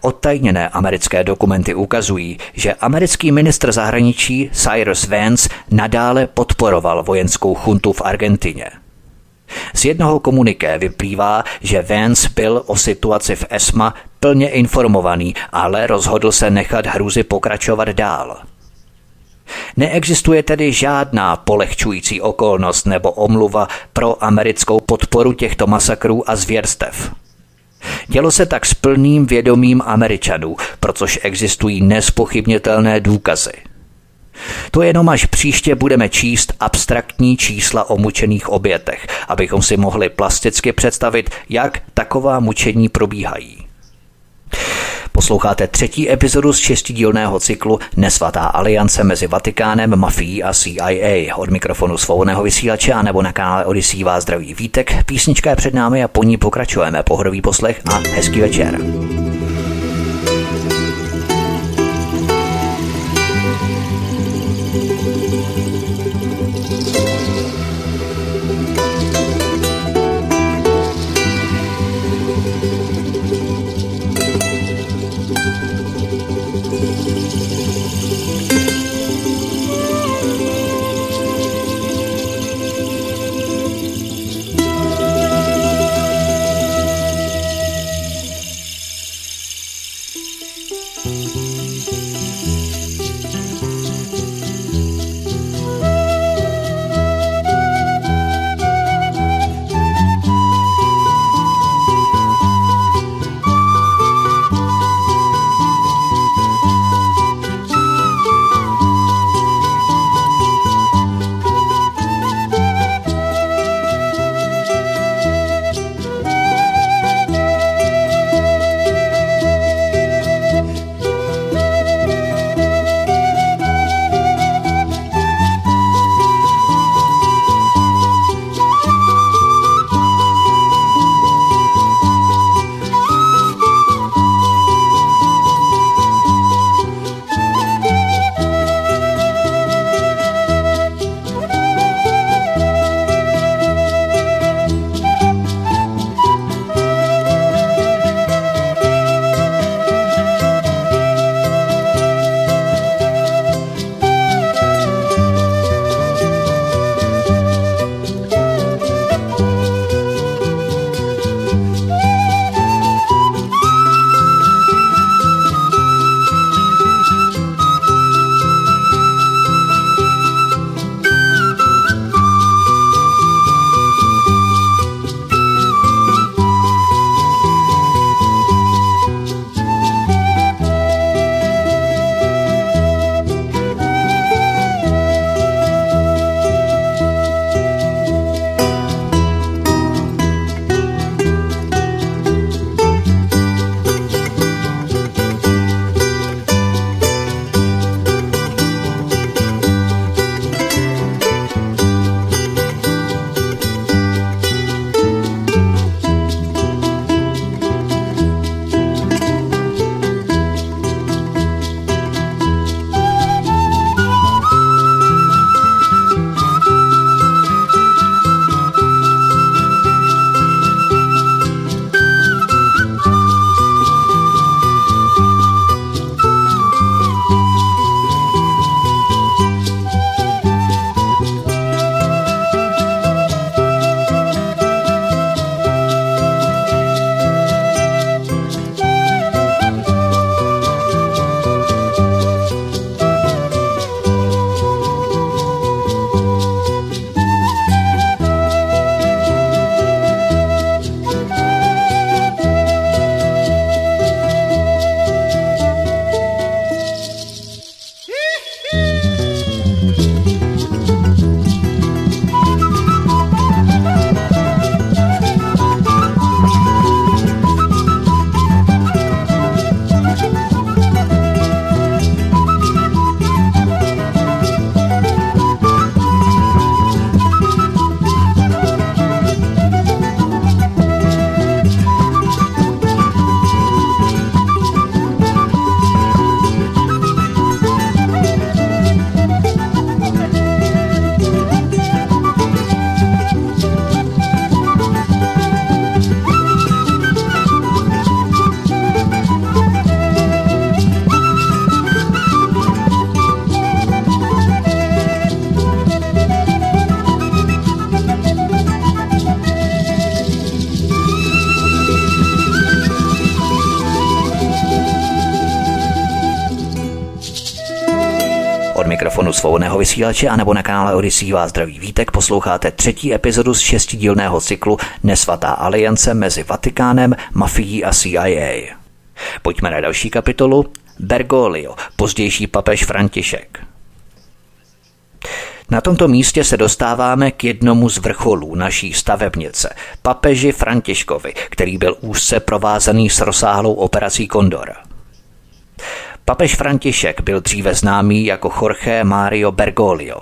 Odtajněné americké dokumenty ukazují, že americký ministr zahraničí Cyrus Vance nadále podporoval vojenskou chuntu v Argentině. Z jednoho komuniké vyplývá, že Vance byl o situaci v ESMA plně informovaný, ale rozhodl se nechat hruzy pokračovat dál – Neexistuje tedy žádná polehčující okolnost nebo omluva pro americkou podporu těchto masakrů a zvěrstev. Dělo se tak s plným vědomím Američanů, protože existují nespochybnitelné důkazy. To jenom až příště budeme číst abstraktní čísla o mučených obětech, abychom si mohli plasticky představit, jak taková mučení probíhají. Posloucháte třetí epizodu z šestidílného cyklu Nesvatá aliance mezi Vatikánem, mafií a CIA. Od mikrofonu svobodného vysílače a nebo na kanále Odisí vás zdraví Vítek. Písnička je před námi a po ní pokračujeme. Pohodový poslech a hezký večer. Svobodného vysílače a nebo na kanále Odisí vás zdraví vítek posloucháte třetí epizodu z šestidílného cyklu Nesvatá aliance mezi Vatikánem, mafií a CIA. Pojďme na další kapitolu. Bergoglio, pozdější papež František. Na tomto místě se dostáváme k jednomu z vrcholů naší stavebnice, papeži Františkovi, který byl úzce provázaný s rozsáhlou operací Kondor. Papež František byl dříve známý jako Jorge Mario Bergoglio.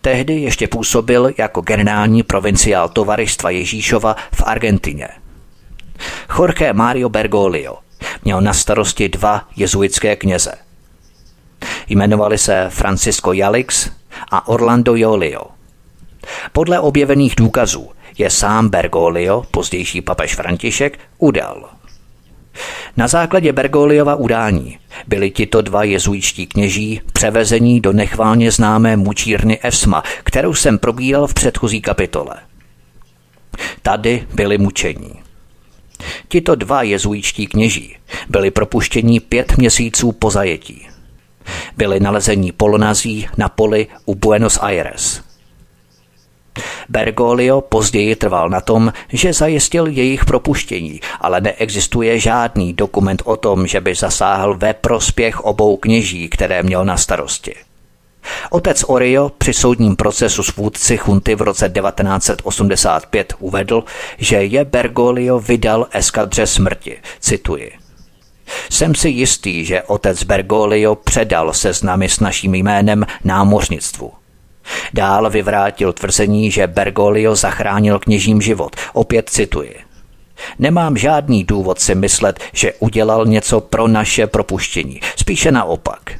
Tehdy ještě působil jako generální provinciál tovaristva Ježíšova v Argentině. Jorge Mario Bergoglio měl na starosti dva jezuitské kněze. Jmenovali se Francisco Jalix a Orlando Jolio. Podle objevených důkazů je sám Bergoglio, pozdější papež František, udal. Na základě Bergoliova udání byli tito dva jezuičtí kněží převezení do nechválně známé mučírny Esma, kterou jsem probíral v předchozí kapitole. Tady byli mučení. Tito dva jezuičtí kněží byli propuštěni pět měsíců po zajetí. Byli nalezení polonazí na poli u Buenos Aires. Bergoglio později trval na tom, že zajistil jejich propuštění, ale neexistuje žádný dokument o tom, že by zasáhl ve prospěch obou kněží, které měl na starosti. Otec Orio při soudním procesu s vůdci chunty v roce 1985 uvedl, že je Bergoglio vydal eskadře smrti. Cituji. Jsem si jistý, že otec Bergoglio předal seznamy s naším jménem námořnictvu. Dál vyvrátil tvrzení, že Bergoglio zachránil kněžím život. Opět cituji. Nemám žádný důvod si myslet, že udělal něco pro naše propuštění. Spíše naopak.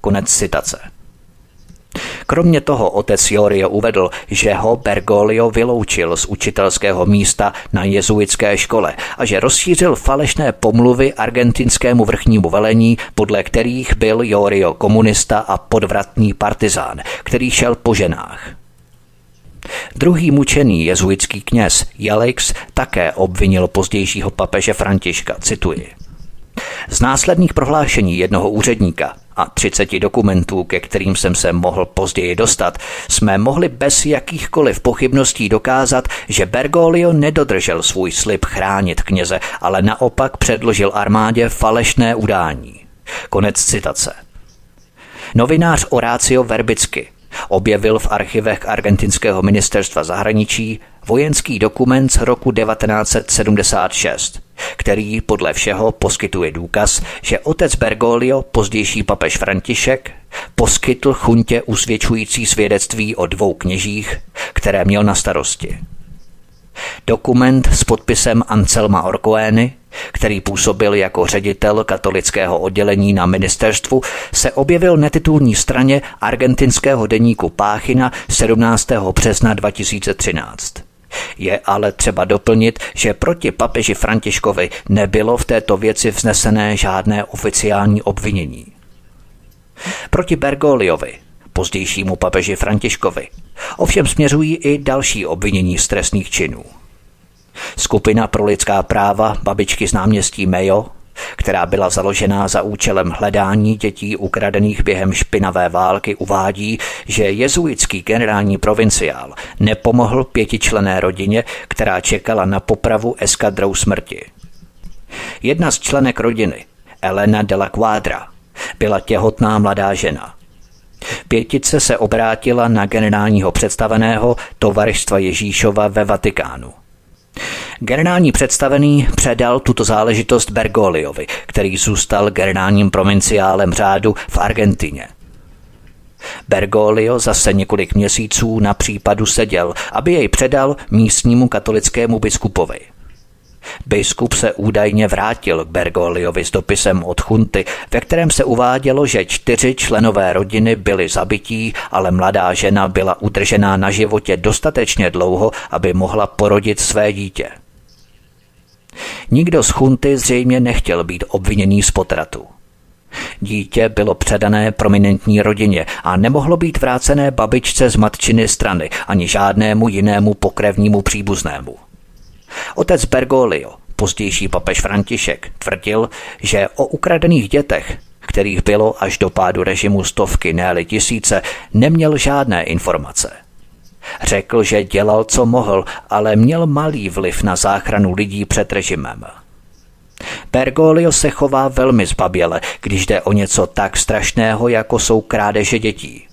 Konec citace. Kromě toho otec Jorio uvedl, že ho Bergoglio vyloučil z učitelského místa na jezuitské škole a že rozšířil falešné pomluvy argentinskému vrchnímu velení, podle kterých byl Jorio komunista a podvratný partizán, který šel po ženách. Druhý mučený jezuitský kněz Jalix také obvinil pozdějšího papeže Františka, cituji. Z následných prohlášení jednoho úředníka a 30 dokumentů, ke kterým jsem se mohl později dostat, jsme mohli bez jakýchkoliv pochybností dokázat, že Bergoglio nedodržel svůj slib chránit kněze, ale naopak předložil armádě falešné udání. Konec citace. Novinář Horácio Verbicky objevil v archivech argentinského ministerstva zahraničí vojenský dokument z roku 1976, který podle všeho poskytuje důkaz, že otec Bergoglio, pozdější papež František, poskytl chuntě usvědčující svědectví o dvou kněžích, které měl na starosti. Dokument s podpisem Anselma Orcoény, který působil jako ředitel katolického oddělení na ministerstvu, se objevil na titulní straně argentinského deníku Páchina 17. března 2013. Je ale třeba doplnit, že proti papeži Františkovi nebylo v této věci vznesené žádné oficiální obvinění. Proti Bergogliovi, pozdějšímu papeži Františkovi, ovšem směřují i další obvinění z trestných činů. Skupina pro lidská práva babičky z náměstí Mejo která byla založena za účelem hledání dětí ukradených během špinavé války, uvádí, že jezuitský generální provinciál nepomohl pětičlené rodině, která čekala na popravu eskadrou smrti. Jedna z členek rodiny, Elena de la Quadra, byla těhotná mladá žena. Pětice se obrátila na generálního představeného tovaristva Ježíšova ve Vatikánu. Generální představený předal tuto záležitost Bergogliovi, který zůstal generálním provinciálem řádu v Argentině. Bergoglio zase několik měsíců na případu seděl, aby jej předal místnímu katolickému biskupovi. Biskup se údajně vrátil k Bergogliovi s dopisem od chunty, ve kterém se uvádělo, že čtyři členové rodiny byli zabití, ale mladá žena byla udržená na životě dostatečně dlouho, aby mohla porodit své dítě. Nikdo z chunty zřejmě nechtěl být obviněný z potratu. Dítě bylo předané prominentní rodině a nemohlo být vrácené babičce z matčiny strany ani žádnému jinému pokrevnímu příbuznému. Otec Bergoglio, pozdější papež František, tvrdil, že o ukradených dětech, kterých bylo až do pádu režimu stovky, ne tisíce, neměl žádné informace. Řekl, že dělal, co mohl, ale měl malý vliv na záchranu lidí před režimem. Bergoglio se chová velmi zbaběle, když jde o něco tak strašného, jako jsou krádeže dětí.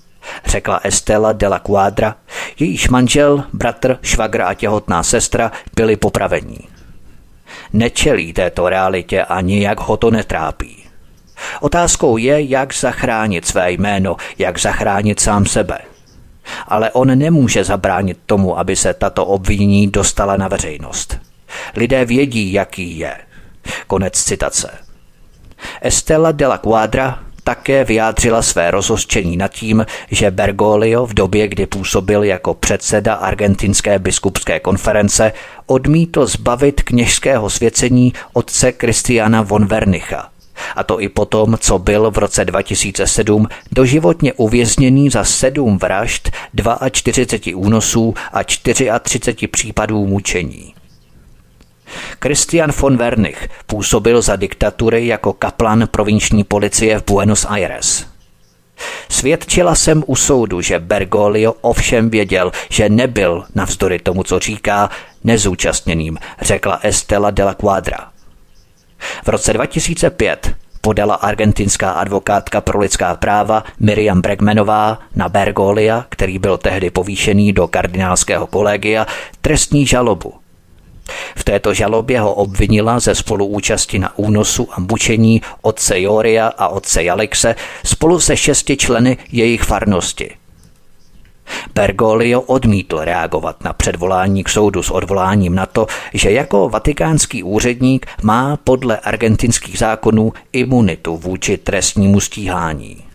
Řekla Estela de la Quadra, jejíž manžel, bratr, švagr a těhotná sestra byli popravení. Nečelí této realitě a nijak ho to netrápí. Otázkou je, jak zachránit své jméno, jak zachránit sám sebe. Ale on nemůže zabránit tomu, aby se tato obvinění dostala na veřejnost. Lidé vědí, jaký je. Konec citace. Estela de la Quadra také vyjádřila své rozhořčení nad tím, že Bergoglio v době, kdy působil jako předseda argentinské biskupské konference, odmítl zbavit kněžského svěcení otce Kristiana von Vernicha. A to i potom, co byl v roce 2007 doživotně uvězněný za sedm vražd, 42 únosů a 34 případů mučení. Christian von Wernich působil za diktatury jako kaplan provinční policie v Buenos Aires. Svědčila jsem u soudu, že Bergoglio ovšem věděl, že nebyl, navzdory tomu, co říká, nezúčastněným, řekla Estela de la Quadra. V roce 2005 podala argentinská advokátka pro lidská práva Miriam Bregmanová na Bergolia, který byl tehdy povýšený do kardinálského kolegia, trestní žalobu – v této žalobě ho obvinila ze spoluúčasti na únosu a mučení otce Joria a otce Jalixe spolu se šesti členy jejich farnosti. Bergoglio odmítl reagovat na předvolání k soudu s odvoláním na to, že jako vatikánský úředník má podle argentinských zákonů imunitu vůči trestnímu stíhání.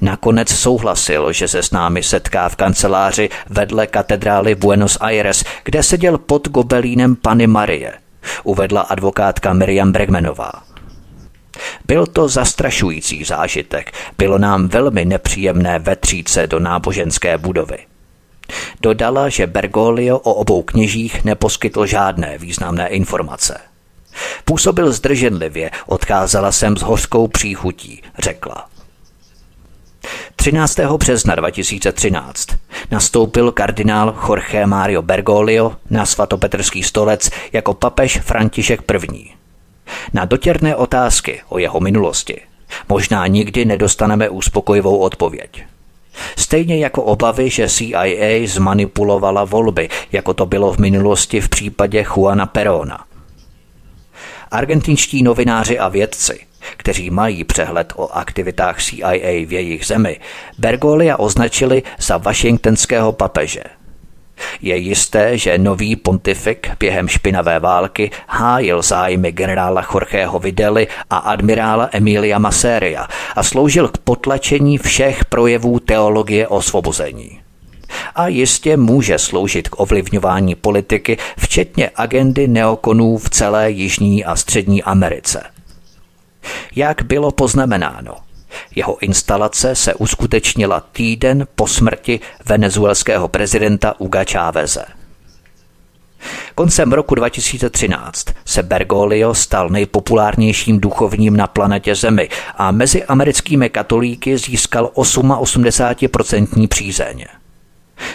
Nakonec souhlasil, že se s námi setká v kanceláři vedle katedrály Buenos Aires, kde seděl pod gobelínem Pany Marie, uvedla advokátka Miriam Bregmanová. Byl to zastrašující zážitek, bylo nám velmi nepříjemné vetřít se do náboženské budovy. Dodala, že Bergoglio o obou kněžích neposkytl žádné významné informace. Působil zdrženlivě, odcházela jsem s hořkou příchutí, řekla. 13. března 2013 nastoupil kardinál Jorge Mario Bergoglio na svatopetrský stolec jako papež František I. Na dotěrné otázky o jeho minulosti možná nikdy nedostaneme uspokojivou odpověď. Stejně jako obavy, že CIA zmanipulovala volby, jako to bylo v minulosti v případě Juana Perona. Argentinští novináři a vědci kteří mají přehled o aktivitách CIA v jejich zemi, Bergolia označili za washingtonského papeže. Je jisté, že nový pontifik během špinavé války hájil zájmy generála Jorgeho Videly a admirála Emilia Maseria a sloužil k potlačení všech projevů teologie osvobození a jistě může sloužit k ovlivňování politiky, včetně agendy neokonů v celé Jižní a Střední Americe. Jak bylo poznamenáno, jeho instalace se uskutečnila týden po smrti venezuelského prezidenta Uga Cháveze. Koncem roku 2013 se Bergoglio stal nejpopulárnějším duchovním na planetě Zemi a mezi americkými katolíky získal 88% přízeň.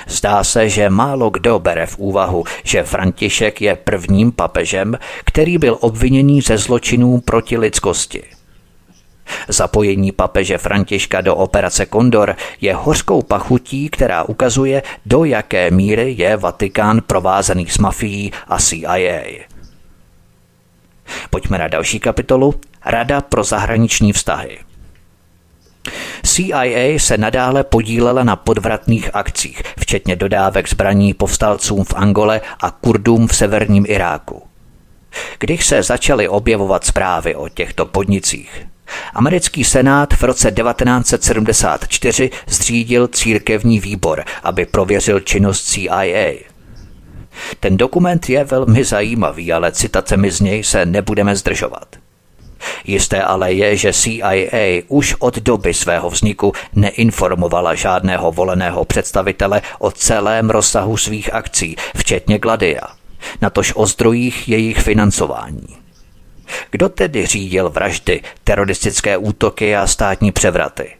Zdá se, že málo kdo bere v úvahu, že František je prvním papežem, který byl obviněný ze zločinů proti lidskosti. Zapojení papeže Františka do operace Kondor je hořkou pachutí, která ukazuje, do jaké míry je Vatikán provázaný s mafií a CIA. Pojďme na další kapitolu. Rada pro zahraniční vztahy. CIA se nadále podílela na podvratných akcích, včetně dodávek zbraní povstalcům v Angole a Kurdům v severním Iráku. Když se začaly objevovat zprávy o těchto podnicích, Americký senát v roce 1974 zřídil církevní výbor, aby prověřil činnost CIA. Ten dokument je velmi zajímavý, ale citacemi z něj se nebudeme zdržovat. Jisté ale je, že CIA už od doby svého vzniku neinformovala žádného voleného představitele o celém rozsahu svých akcí, včetně Gladia, natož o zdrojích jejich financování. Kdo tedy řídil vraždy, teroristické útoky a státní převraty?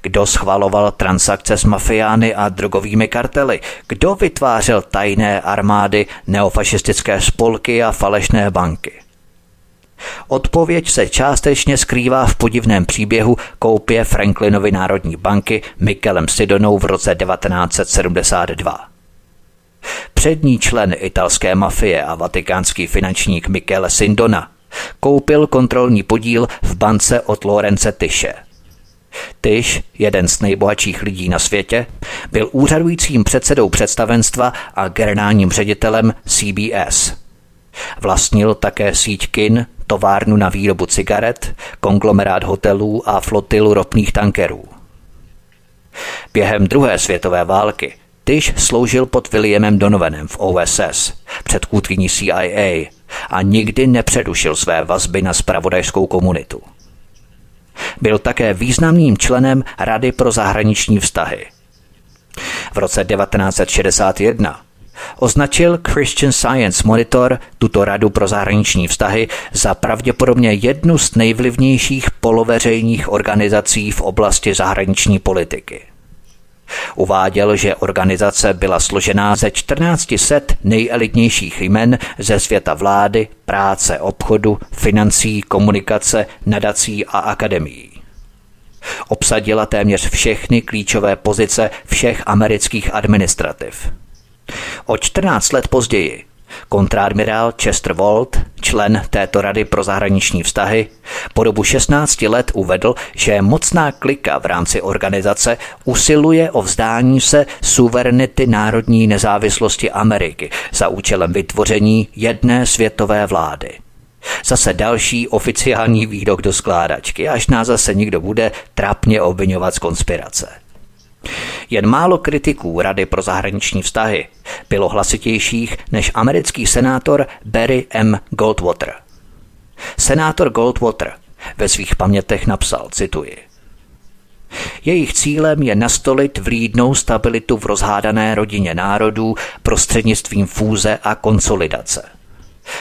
Kdo schvaloval transakce s mafiány a drogovými kartely? Kdo vytvářel tajné armády, neofašistické spolky a falešné banky? Odpověď se částečně skrývá v podivném příběhu koupě Franklinovy národní banky Mikelem Sidonou v roce 1972. Přední člen italské mafie a vatikánský finančník Michele Sindona koupil kontrolní podíl v bance od Lorence Tyše. Tyš, jeden z nejbohatších lidí na světě, byl úřadujícím předsedou představenstva a generálním ředitelem CBS. Vlastnil také síť kin, továrnu na výrobu cigaret, konglomerát hotelů a flotilu ropných tankerů. Během druhé světové války Tyš sloužil pod Williamem Donovanem v OSS, před kůtkyní CIA a nikdy nepředušil své vazby na spravodajskou komunitu. Byl také významným členem Rady pro zahraniční vztahy. V roce 1961 označil Christian Science Monitor tuto radu pro zahraniční vztahy za pravděpodobně jednu z nejvlivnějších poloveřejních organizací v oblasti zahraniční politiky. Uváděl, že organizace byla složená ze 1400 nejelitnějších jmen ze světa vlády, práce, obchodu, financí, komunikace, nadací a akademií. Obsadila téměř všechny klíčové pozice všech amerických administrativ. O 14 let později Kontradmirál Chester Walt, člen této rady pro zahraniční vztahy, po dobu 16 let uvedl, že mocná klika v rámci organizace usiluje o vzdání se suverenity národní nezávislosti Ameriky za účelem vytvoření jedné světové vlády. Zase další oficiální výrok do skládačky, až nás zase někdo bude trapně obvinovat z konspirace. Jen málo kritiků Rady pro zahraniční vztahy bylo hlasitějších než americký senátor Barry M. Goldwater. Senátor Goldwater ve svých pamětech napsal, cituji, jejich cílem je nastolit vlídnou stabilitu v rozhádané rodině národů prostřednictvím fúze a konsolidace –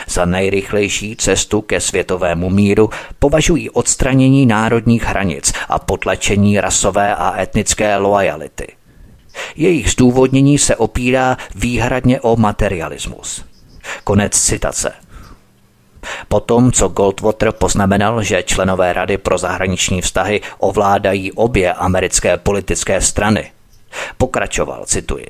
za nejrychlejší cestu ke světovému míru považují odstranění národních hranic a potlačení rasové a etnické loajality. Jejich zdůvodnění se opírá výhradně o materialismus. Konec citace. Potom, co Goldwater poznamenal, že členové Rady pro zahraniční vztahy ovládají obě americké politické strany, pokračoval, cituji.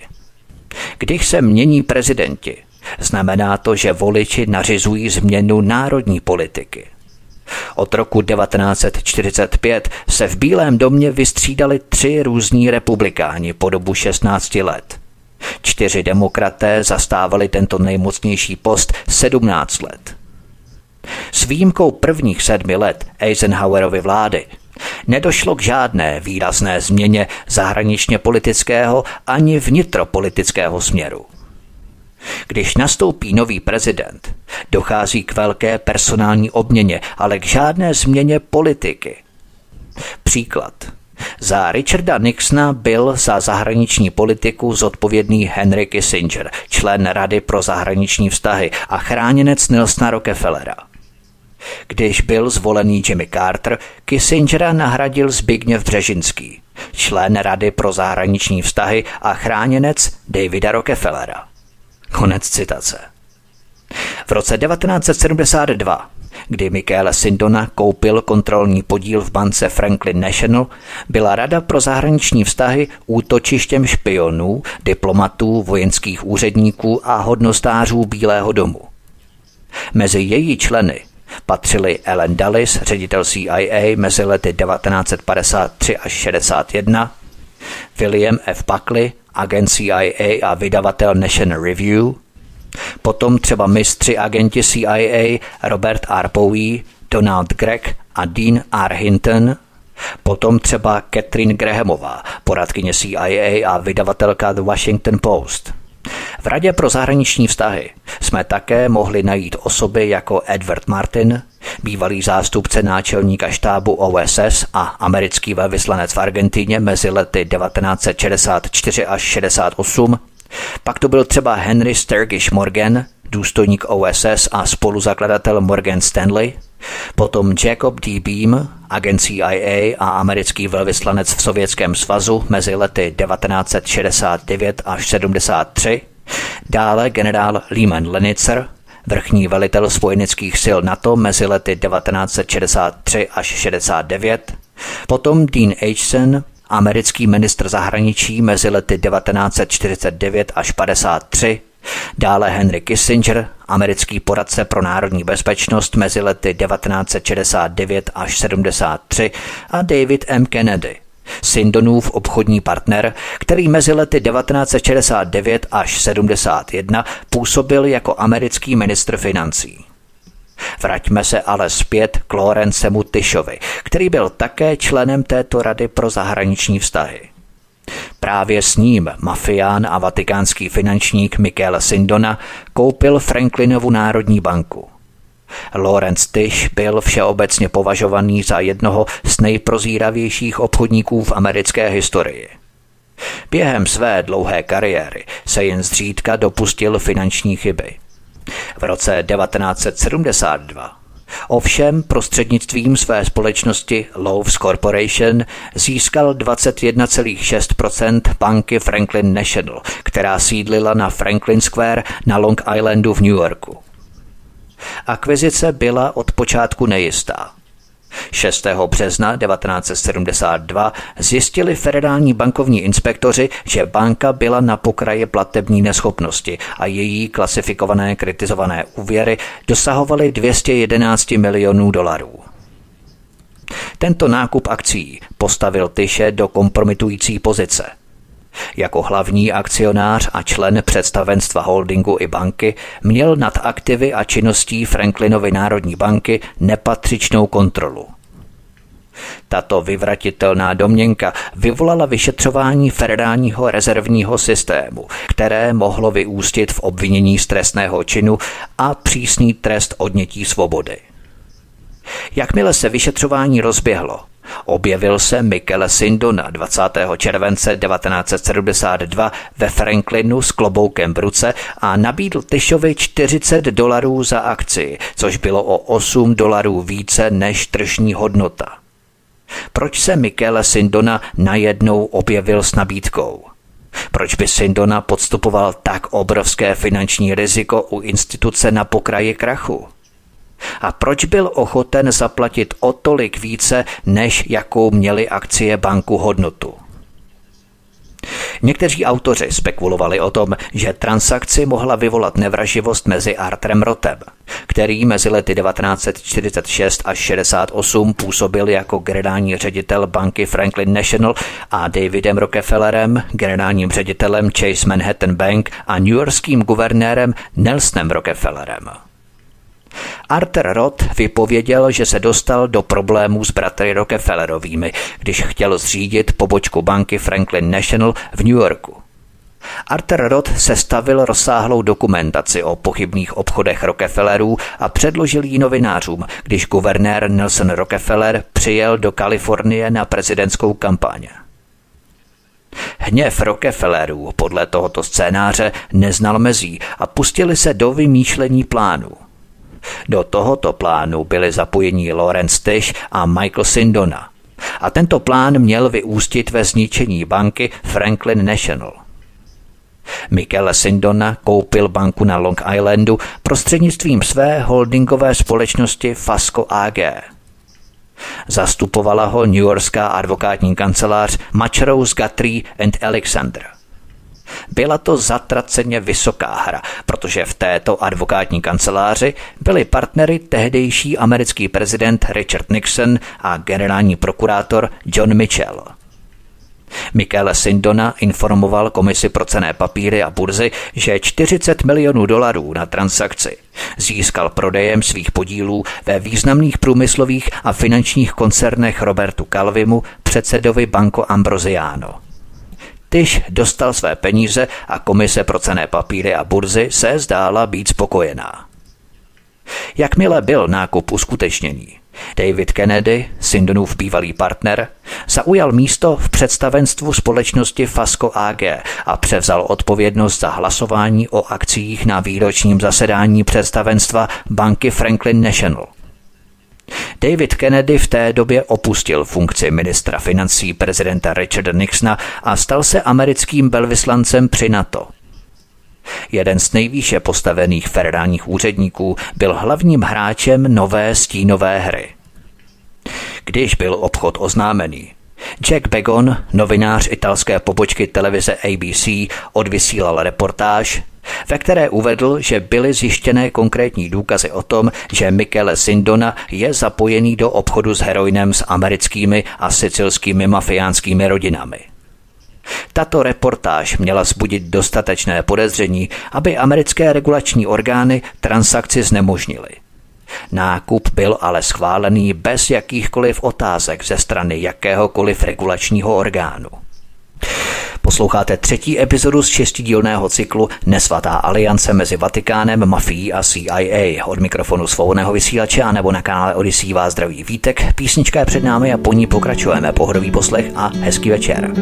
Když se mění prezidenti, Znamená to, že voliči nařizují změnu národní politiky. Od roku 1945 se v Bílém domě vystřídali tři různí republikáni po dobu 16 let. Čtyři demokraté zastávali tento nejmocnější post 17 let. S výjimkou prvních sedmi let Eisenhowerovy vlády nedošlo k žádné výrazné změně zahraničně politického ani vnitropolitického směru. Když nastoupí nový prezident, dochází k velké personální obměně, ale k žádné změně politiky. Příklad. Za Richarda Nixona byl za zahraniční politiku zodpovědný Henry Kissinger, člen Rady pro zahraniční vztahy a chráněnec Nelsona Rockefellera. Když byl zvolený Jimmy Carter, Kissingera nahradil Zbigněv Břežinský, člen Rady pro zahraniční vztahy a chráněnec Davida Rockefellera. Konec citace. V roce 1972, kdy Michael Sindona koupil kontrolní podíl v bance Franklin National, byla Rada pro zahraniční vztahy útočištěm špionů, diplomatů, vojenských úředníků a hodnostářů Bílého domu. Mezi její členy patřili Ellen Dulles, ředitel CIA mezi lety 1953 až 61, William F. Buckley, agent CIA a vydavatel National Review, potom třeba mistři agenti CIA Robert R. Bowie, Donald Gregg a Dean R. Hinton, potom třeba Catherine Grahamová, poradkyně CIA a vydavatelka The Washington Post. V Radě pro zahraniční vztahy jsme také mohli najít osoby jako Edward Martin, bývalý zástupce náčelníka štábu OSS a americký velvyslanec v Argentině mezi lety 1964 až 68, pak to byl třeba Henry Sturgish Morgan, důstojník OSS a spoluzakladatel Morgan Stanley, potom Jacob D. Beam, agent CIA a americký velvyslanec v Sovětském svazu mezi lety 1969 až 73, dále generál Lehman Lenitzer, vrchní velitel spojeneckých sil NATO mezi lety 1963 až 69, potom Dean Acheson, americký ministr zahraničí mezi lety 1949 až 53, dále Henry Kissinger, americký poradce pro národní bezpečnost mezi lety 1969 až 73 a David M. Kennedy, Sindonův obchodní partner, který mezi lety 1969 až 71 působil jako americký ministr financí. Vraťme se ale zpět k Lorencemu Tyšovi, který byl také členem této rady pro zahraniční vztahy. Právě s ním mafián a vatikánský finančník Michael Sindona koupil Franklinovu národní banku. Lawrence Tish byl všeobecně považovaný za jednoho z nejprozíravějších obchodníků v americké historii. Během své dlouhé kariéry se jen zřídka dopustil finanční chyby. V roce 1972 Ovšem prostřednictvím své společnosti Lowe's Corporation získal 21,6% banky Franklin National, která sídlila na Franklin Square na Long Islandu v New Yorku. Akvizice byla od počátku nejistá. 6. března 1972 zjistili federální bankovní inspektoři, že banka byla na pokraji platební neschopnosti a její klasifikované kritizované úvěry dosahovaly 211 milionů dolarů. Tento nákup akcí postavil Tyše do kompromitující pozice – jako hlavní akcionář a člen představenstva holdingu i banky měl nad aktivy a činností Franklinovy národní banky nepatřičnou kontrolu. Tato vyvratitelná domněnka vyvolala vyšetřování federálního rezervního systému, které mohlo vyústit v obvinění z trestného činu a přísný trest odnětí svobody. Jakmile se vyšetřování rozběhlo, Objevil se Michele Sindona 20. července 1972 ve Franklinu s kloboukem v ruce a nabídl Tyšovi 40 dolarů za akci, což bylo o 8 dolarů více než tržní hodnota. Proč se Michele Sindona najednou objevil s nabídkou? Proč by Sindona podstupoval tak obrovské finanční riziko u instituce na pokraji krachu? A proč byl ochoten zaplatit o tolik více, než jakou měly akcie banku hodnotu? Někteří autoři spekulovali o tom, že transakci mohla vyvolat nevraživost mezi Artrem Rotem, který mezi lety 1946 až 68 působil jako generální ředitel banky Franklin National a Davidem Rockefellerem, generálním ředitelem Chase Manhattan Bank a newyorským guvernérem Nelsonem Rockefellerem. Arthur Roth vypověděl, že se dostal do problémů s bratry Rockefellerovými, když chtěl zřídit pobočku banky Franklin National v New Yorku. Arthur Roth sestavil rozsáhlou dokumentaci o pochybných obchodech Rockefellerů a předložil ji novinářům, když guvernér Nelson Rockefeller přijel do Kalifornie na prezidentskou kampaň. Hněv Rockefellerů podle tohoto scénáře neznal mezí a pustili se do vymýšlení plánu. Do tohoto plánu byli zapojeni Lawrence Tish a Michael Sindona. A tento plán měl vyústit ve zničení banky Franklin National. Michael Sindona koupil banku na Long Islandu prostřednictvím své holdingové společnosti Fasco AG. Zastupovala ho New Yorkská advokátní kancelář Machrose Guthrie and Alexander – byla to zatraceně vysoká hra, protože v této advokátní kanceláři byli partnery tehdejší americký prezident Richard Nixon a generální prokurátor John Mitchell. Michael Sindona informoval komisi pro cené papíry a burzy, že 40 milionů dolarů na transakci získal prodejem svých podílů ve významných průmyslových a finančních koncernech Robertu Calvimu, předsedovi Banco Ambrosiano. Tyž dostal své peníze a komise pro cené papíry a burzy se zdála být spokojená. Jakmile byl nákup uskutečněný, David Kennedy, Sindonův bývalý partner, zaujal místo v představenstvu společnosti Fasco AG a převzal odpovědnost za hlasování o akcích na výročním zasedání představenstva banky Franklin National. David Kennedy v té době opustil funkci ministra financí prezidenta Richarda Nixona a stal se americkým velvyslancem při NATO. Jeden z nejvýše postavených federálních úředníků byl hlavním hráčem nové stínové hry. Když byl obchod oznámený, Jack Begon, novinář italské pobočky televize ABC, odvysílal reportáž, ve které uvedl, že byly zjištěné konkrétní důkazy o tom, že Michele Sindona je zapojený do obchodu s heroinem s americkými a sicilskými mafiánskými rodinami. Tato reportáž měla zbudit dostatečné podezření, aby americké regulační orgány transakci znemožnily. Nákup byl ale schválený bez jakýchkoliv otázek ze strany jakéhokoliv regulačního orgánu. Posloucháte třetí epizodu z šestidílného cyklu Nesvatá aliance mezi Vatikánem, mafií a CIA. Od mikrofonu svobodného vysílače a nebo na kanále Odisí vás zdraví Vítek. Písnička je před námi a po ní pokračujeme. Pohodový poslech a hezký večer.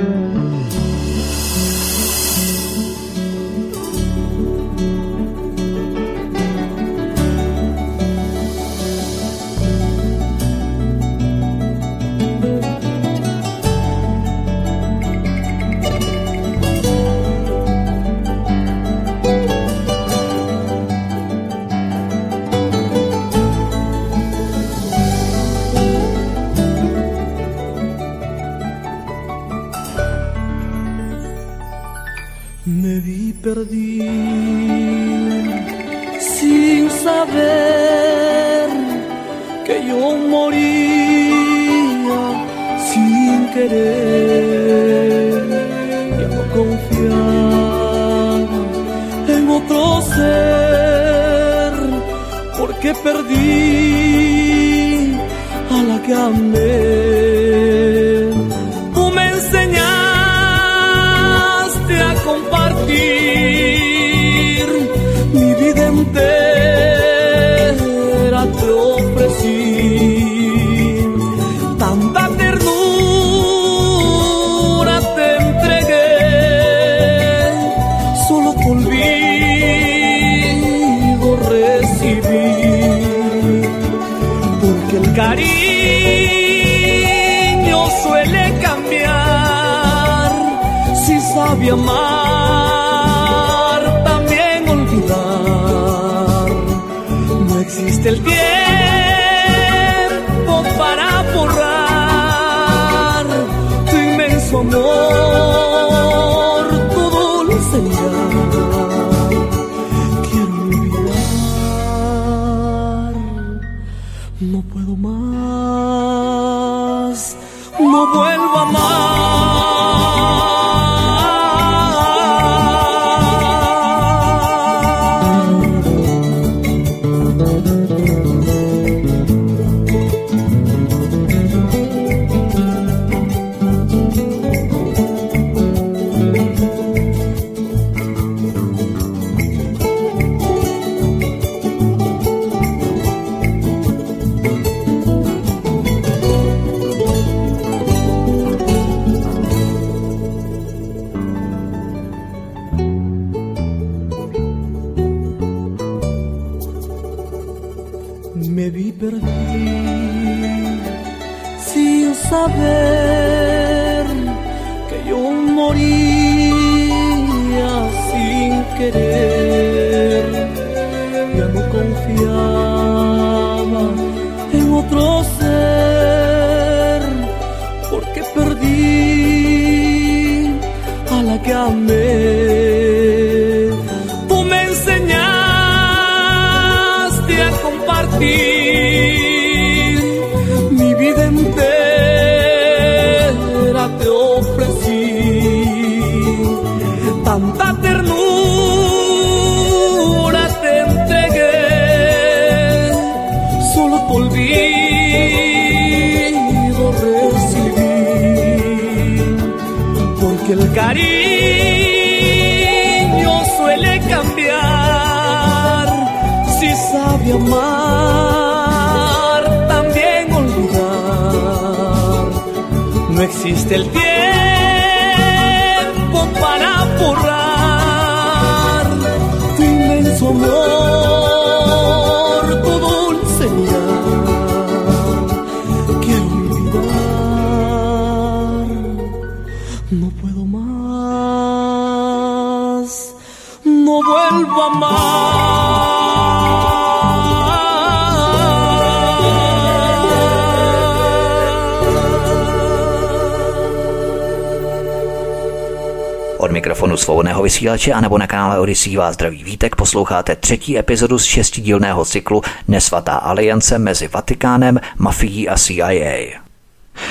Vysílače a nebo na kanále Odisí vás zdraví Vítek posloucháte třetí epizodu z šestidílného cyklu Nesvatá aliance mezi Vatikánem, mafií a CIA.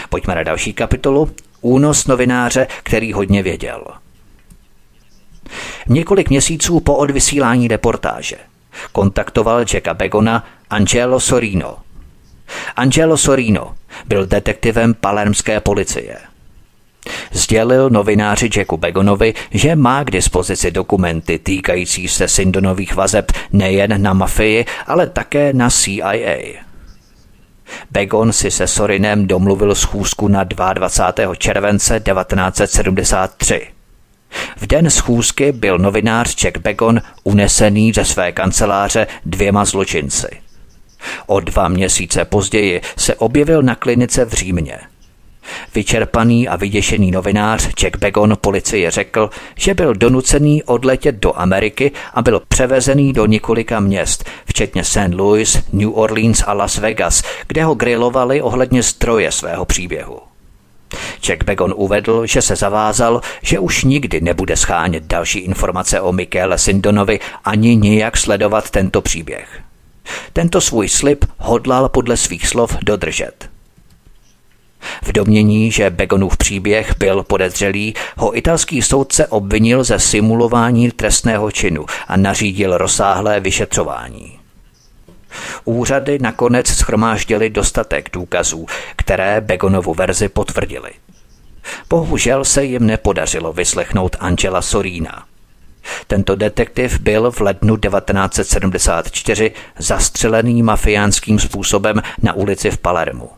Pojďme na další kapitolu. Únos novináře, který hodně věděl. Několik měsíců po odvysílání reportáže kontaktoval Jacka Begona Angelo Sorino. Angelo Sorino byl detektivem palermské policie – Sdělil novináři Jacku Begonovi, že má k dispozici dokumenty týkající se Sindonových vazeb nejen na mafii, ale také na CIA. Begon si se Sorinem domluvil schůzku na 22. července 1973. V den schůzky byl novinář Jack Begon unesený ze své kanceláře dvěma zločinci. O dva měsíce později se objevil na klinice v Římě – Vyčerpaný a vyděšený novinář Jack Begon policii řekl, že byl donucený odletět do Ameriky a byl převezený do několika měst, včetně St. Louis, New Orleans a Las Vegas, kde ho grilovali ohledně stroje svého příběhu. Jack Begon uvedl, že se zavázal, že už nikdy nebude schánět další informace o Michaele Sindonovi ani nijak sledovat tento příběh. Tento svůj slib hodlal podle svých slov dodržet. V domění, že Begonův příběh byl podezřelý, ho italský soudce obvinil ze simulování trestného činu a nařídil rozsáhlé vyšetřování. Úřady nakonec schromáždili dostatek důkazů, které Begonovu verzi potvrdili. Bohužel se jim nepodařilo vyslechnout Angela Sorína. Tento detektiv byl v lednu 1974 zastřelený mafiánským způsobem na ulici v Palermu.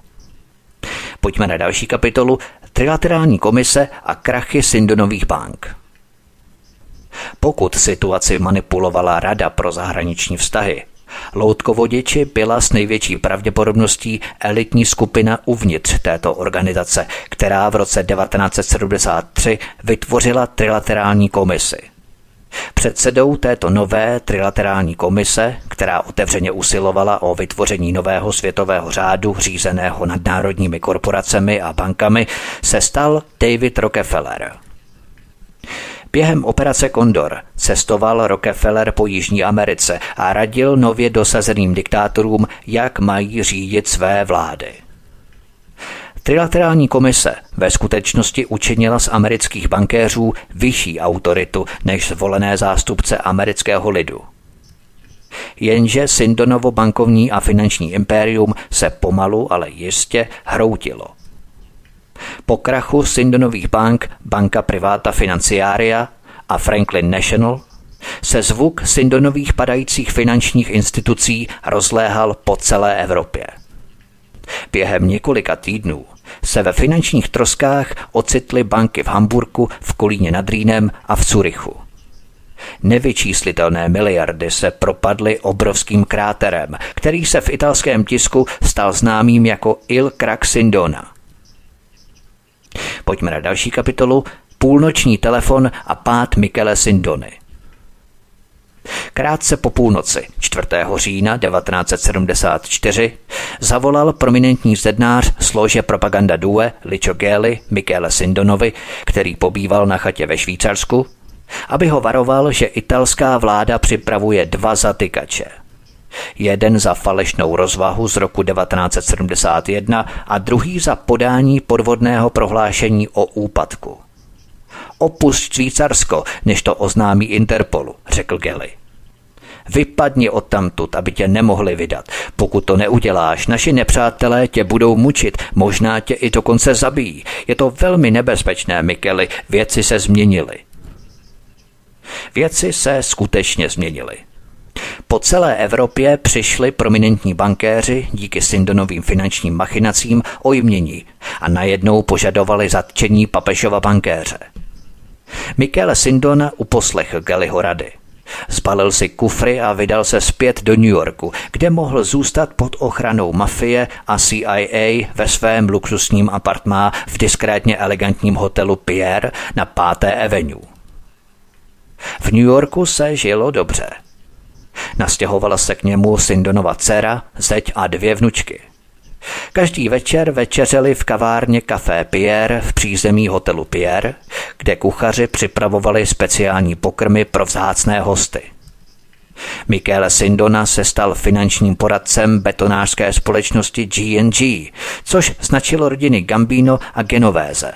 Pojďme na další kapitolu Trilaterální komise a krachy Sindonových bank. Pokud situaci manipulovala Rada pro zahraniční vztahy, Loutkovodiči byla s největší pravděpodobností elitní skupina uvnitř této organizace, která v roce 1973 vytvořila trilaterální komisi – Předsedou této nové trilaterální komise, která otevřeně usilovala o vytvoření nového světového řádu řízeného nadnárodními korporacemi a bankami, se stal David Rockefeller. Během operace Condor cestoval Rockefeller po Jižní Americe a radil nově dosazeným diktátorům, jak mají řídit své vlády. Trilaterální komise ve skutečnosti učinila z amerických bankéřů vyšší autoritu než zvolené zástupce amerického lidu. Jenže Sindonovo bankovní a finanční impérium se pomalu, ale jistě hroutilo. Po krachu Sindonových bank, banka Privata Financiaria a Franklin National se zvuk Sindonových padajících finančních institucí rozléhal po celé Evropě. Během několika týdnů se ve finančních troskách ocitly banky v Hamburku, v Kolíně nad Rýnem a v Curychu. Nevyčíslitelné miliardy se propadly obrovským kráterem, který se v italském tisku stal známým jako Il Craxindona. Pojďme na další kapitolu Půlnoční telefon a pád Michele Sindony. Krátce po půlnoci 4. října 1974 zavolal prominentní zednář slože Propaganda Due Licho Geli Michele Sindonovi, který pobýval na chatě ve Švýcarsku, aby ho varoval, že italská vláda připravuje dva zatykače. Jeden za falešnou rozvahu z roku 1971 a druhý za podání podvodného prohlášení o úpadku. Opust Švýcarsko, než to oznámí Interpolu, řekl Gelly. Vypadni odtamtud, aby tě nemohli vydat. Pokud to neuděláš, naši nepřátelé tě budou mučit, možná tě i dokonce zabijí. Je to velmi nebezpečné, Mikeli, věci se změnily. Věci se skutečně změnily. Po celé Evropě přišli prominentní bankéři díky Sindonovým finančním machinacím o jmění a najednou požadovali zatčení papežova bankéře. Michele Sindona uposlechl Gellyho rady. Zbalil si kufry a vydal se zpět do New Yorku, kde mohl zůstat pod ochranou mafie a CIA ve svém luxusním apartmá v diskrétně elegantním hotelu Pierre na 5. Avenue. V New Yorku se žilo dobře. Nastěhovala se k němu Sindonova dcera, zeď a dvě vnučky. Každý večer večeřeli v kavárně Café Pierre v přízemí hotelu Pierre, kde kuchaři připravovali speciální pokrmy pro vzácné hosty. Michele Sindona se stal finančním poradcem betonářské společnosti G&G, což značilo rodiny Gambino a Genovese.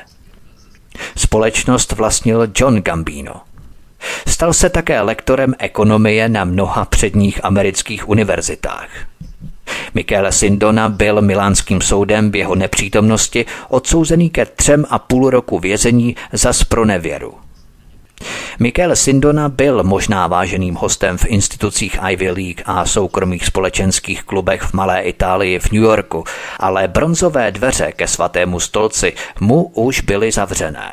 Společnost vlastnil John Gambino – Stal se také lektorem ekonomie na mnoha předních amerických univerzitách. Michele Sindona byl milánským soudem v jeho nepřítomnosti odsouzený ke třem a půl roku vězení za spronevěru. Michele Sindona byl možná váženým hostem v institucích Ivy League a soukromých společenských klubech v Malé Itálii v New Yorku, ale bronzové dveře ke svatému stolci mu už byly zavřené.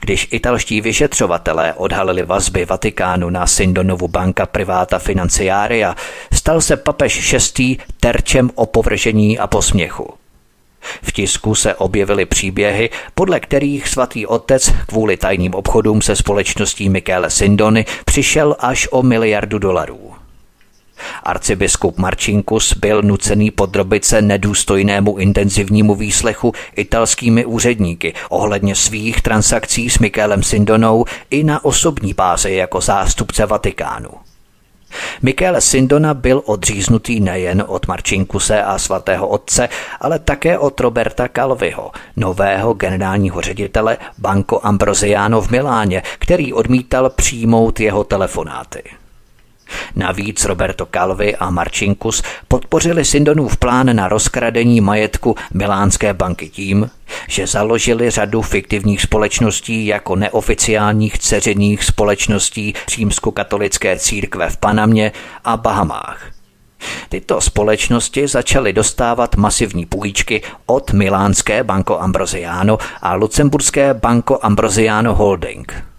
Když italští vyšetřovatelé odhalili vazby Vatikánu na Sindonovu banka Privata Financiaria, stal se papež VI. terčem opovržení a posměchu. V tisku se objevily příběhy, podle kterých svatý otec kvůli tajným obchodům se společností Michele Sindony přišel až o miliardu dolarů. Arcibiskup Marcinkus byl nucený podrobit se nedůstojnému intenzivnímu výslechu italskými úředníky ohledně svých transakcí s Mikelem Sindonou i na osobní bázi jako zástupce Vatikánu. Michele Sindona byl odříznutý nejen od Marčinkuse a svatého otce, ale také od Roberta Calviho, nového generálního ředitele Banco Ambrosiano v Miláně, který odmítal přijmout jeho telefonáty. Navíc Roberto Calvi a Marcinkus podpořili Sindonův plán na rozkradení majetku Milánské banky tím, že založili řadu fiktivních společností jako neoficiálních ceřených společností římskokatolické církve v Panamě a Bahamách. Tyto společnosti začaly dostávat masivní půjčky od milánské Banco Ambrosiano a lucemburské Banco Ambrosiano Holding –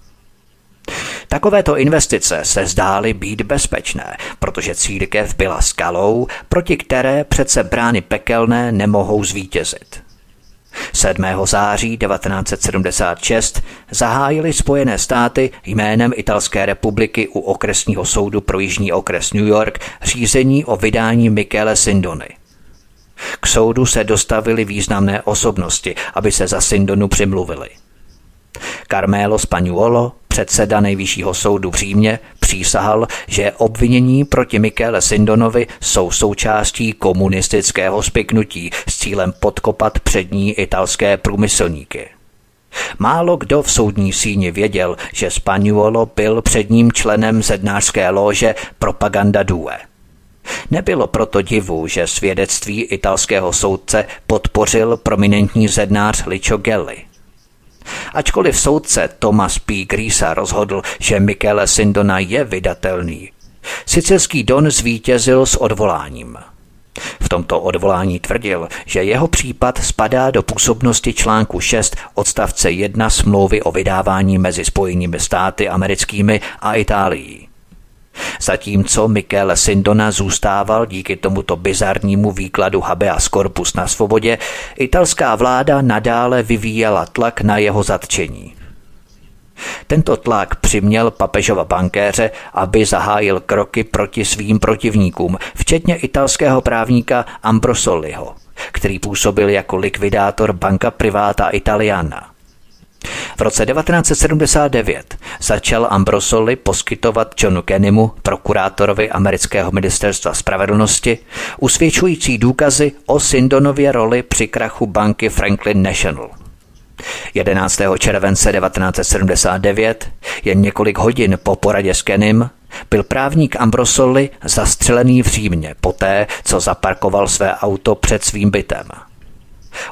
Takovéto investice se zdály být bezpečné, protože církev byla skalou, proti které přece brány pekelné nemohou zvítězit. 7. září 1976 zahájili Spojené státy jménem Italské republiky u okresního soudu pro Jižní okres New York řízení o vydání Michele Sindony. K soudu se dostavili významné osobnosti, aby se za Sindonu přimluvili. Carmelo Spagnuolo, Předseda nejvyššího soudu v Římě přísahal, že obvinění proti Michele Sindonovi jsou součástí komunistického spiknutí s cílem podkopat přední italské průmyslníky. Málo kdo v soudní síni věděl, že Spagnuolo byl předním členem zednářské lože Propaganda Due. Nebylo proto divu, že svědectví italského soudce podpořil prominentní zednář Licio Gelli – Ačkoliv soudce Thomas P. Grisa rozhodl, že Michele Sindona je vydatelný, sicilský Don zvítězil s odvoláním. V tomto odvolání tvrdil, že jeho případ spadá do působnosti článku 6 odstavce 1 smlouvy o vydávání mezi Spojenými státy americkými a Itálií. Zatímco Michele Sindona zůstával díky tomuto bizarnímu výkladu habeas corpus na svobodě, italská vláda nadále vyvíjela tlak na jeho zatčení. Tento tlak přiměl papežova bankéře, aby zahájil kroky proti svým protivníkům, včetně italského právníka Ambrosoliho, který působil jako likvidátor Banka Privata Italiana. V roce 1979 začal Ambrosoli poskytovat Johnu Kennymu, prokurátorovi amerického ministerstva spravedlnosti, usvědčující důkazy o Sindonově roli při krachu banky Franklin National. 11. července 1979, jen několik hodin po poradě s Kenym, byl právník Ambrosoli zastřelený v Římě poté, co zaparkoval své auto před svým bytem.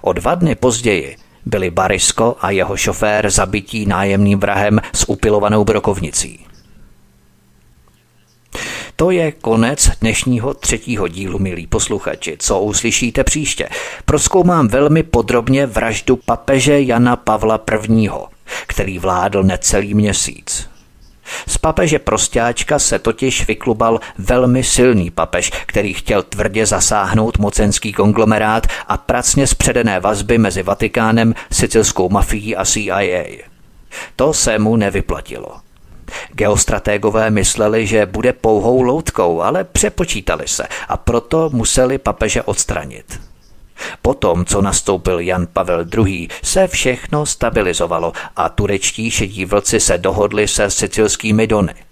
O dva dny později byli Barisko a jeho šofér zabití nájemným vrahem s upilovanou brokovnicí. To je konec dnešního třetího dílu, milí posluchači. Co uslyšíte příště? Proskoumám velmi podrobně vraždu papeže Jana Pavla I., který vládl necelý měsíc. Z papeže prostáčka se totiž vyklubal velmi silný papež, který chtěl tvrdě zasáhnout mocenský konglomerát a pracně zpředené vazby mezi Vatikánem, sicilskou mafií a CIA. To se mu nevyplatilo. Geostratégové mysleli, že bude pouhou loutkou, ale přepočítali se a proto museli papeže odstranit. Potom, co nastoupil Jan Pavel II., se všechno stabilizovalo a turečtí šedí vlci se dohodli se sicilskými dony.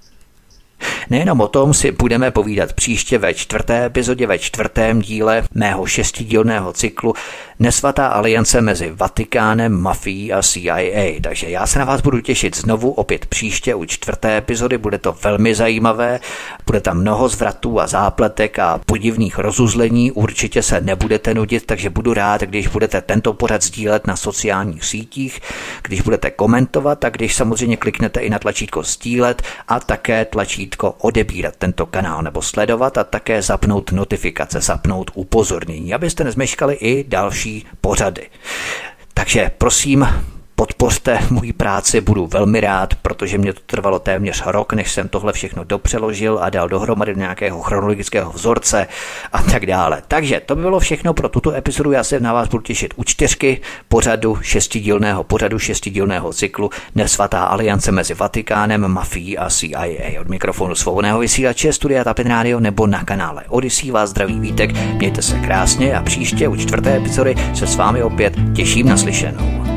Nejenom o tom si budeme povídat příště ve čtvrté epizodě, ve čtvrtém díle mého šestidílného cyklu Nesvatá aliance mezi Vatikánem, mafií a CIA. Takže já se na vás budu těšit znovu opět příště u čtvrté epizody. Bude to velmi zajímavé, bude tam mnoho zvratů a zápletek a podivných rozuzlení. Určitě se nebudete nudit, takže budu rád, když budete tento pořad sdílet na sociálních sítích, když budete komentovat a když samozřejmě kliknete i na tlačítko sdílet a také tlačítko odebírat tento kanál nebo sledovat a také zapnout notifikace, zapnout upozornění, abyste nezmeškali i další pořady. Takže prosím, podpořte můj práci, budu velmi rád, protože mě to trvalo téměř rok, než jsem tohle všechno dopřeložil a dal dohromady do nějakého chronologického vzorce a tak dále. Takže to by bylo všechno pro tuto epizodu, já se na vás budu těšit u čtyřky pořadu šestidílného pořadu šestidílného cyklu Nesvatá aliance mezi Vatikánem, mafií a CIA. Od mikrofonu svobodného vysílače Studia Tapin Radio nebo na kanále Odyssey vás zdraví Vítek, mějte se krásně a příště u čtvrté epizody se s vámi opět těším na slyšenou.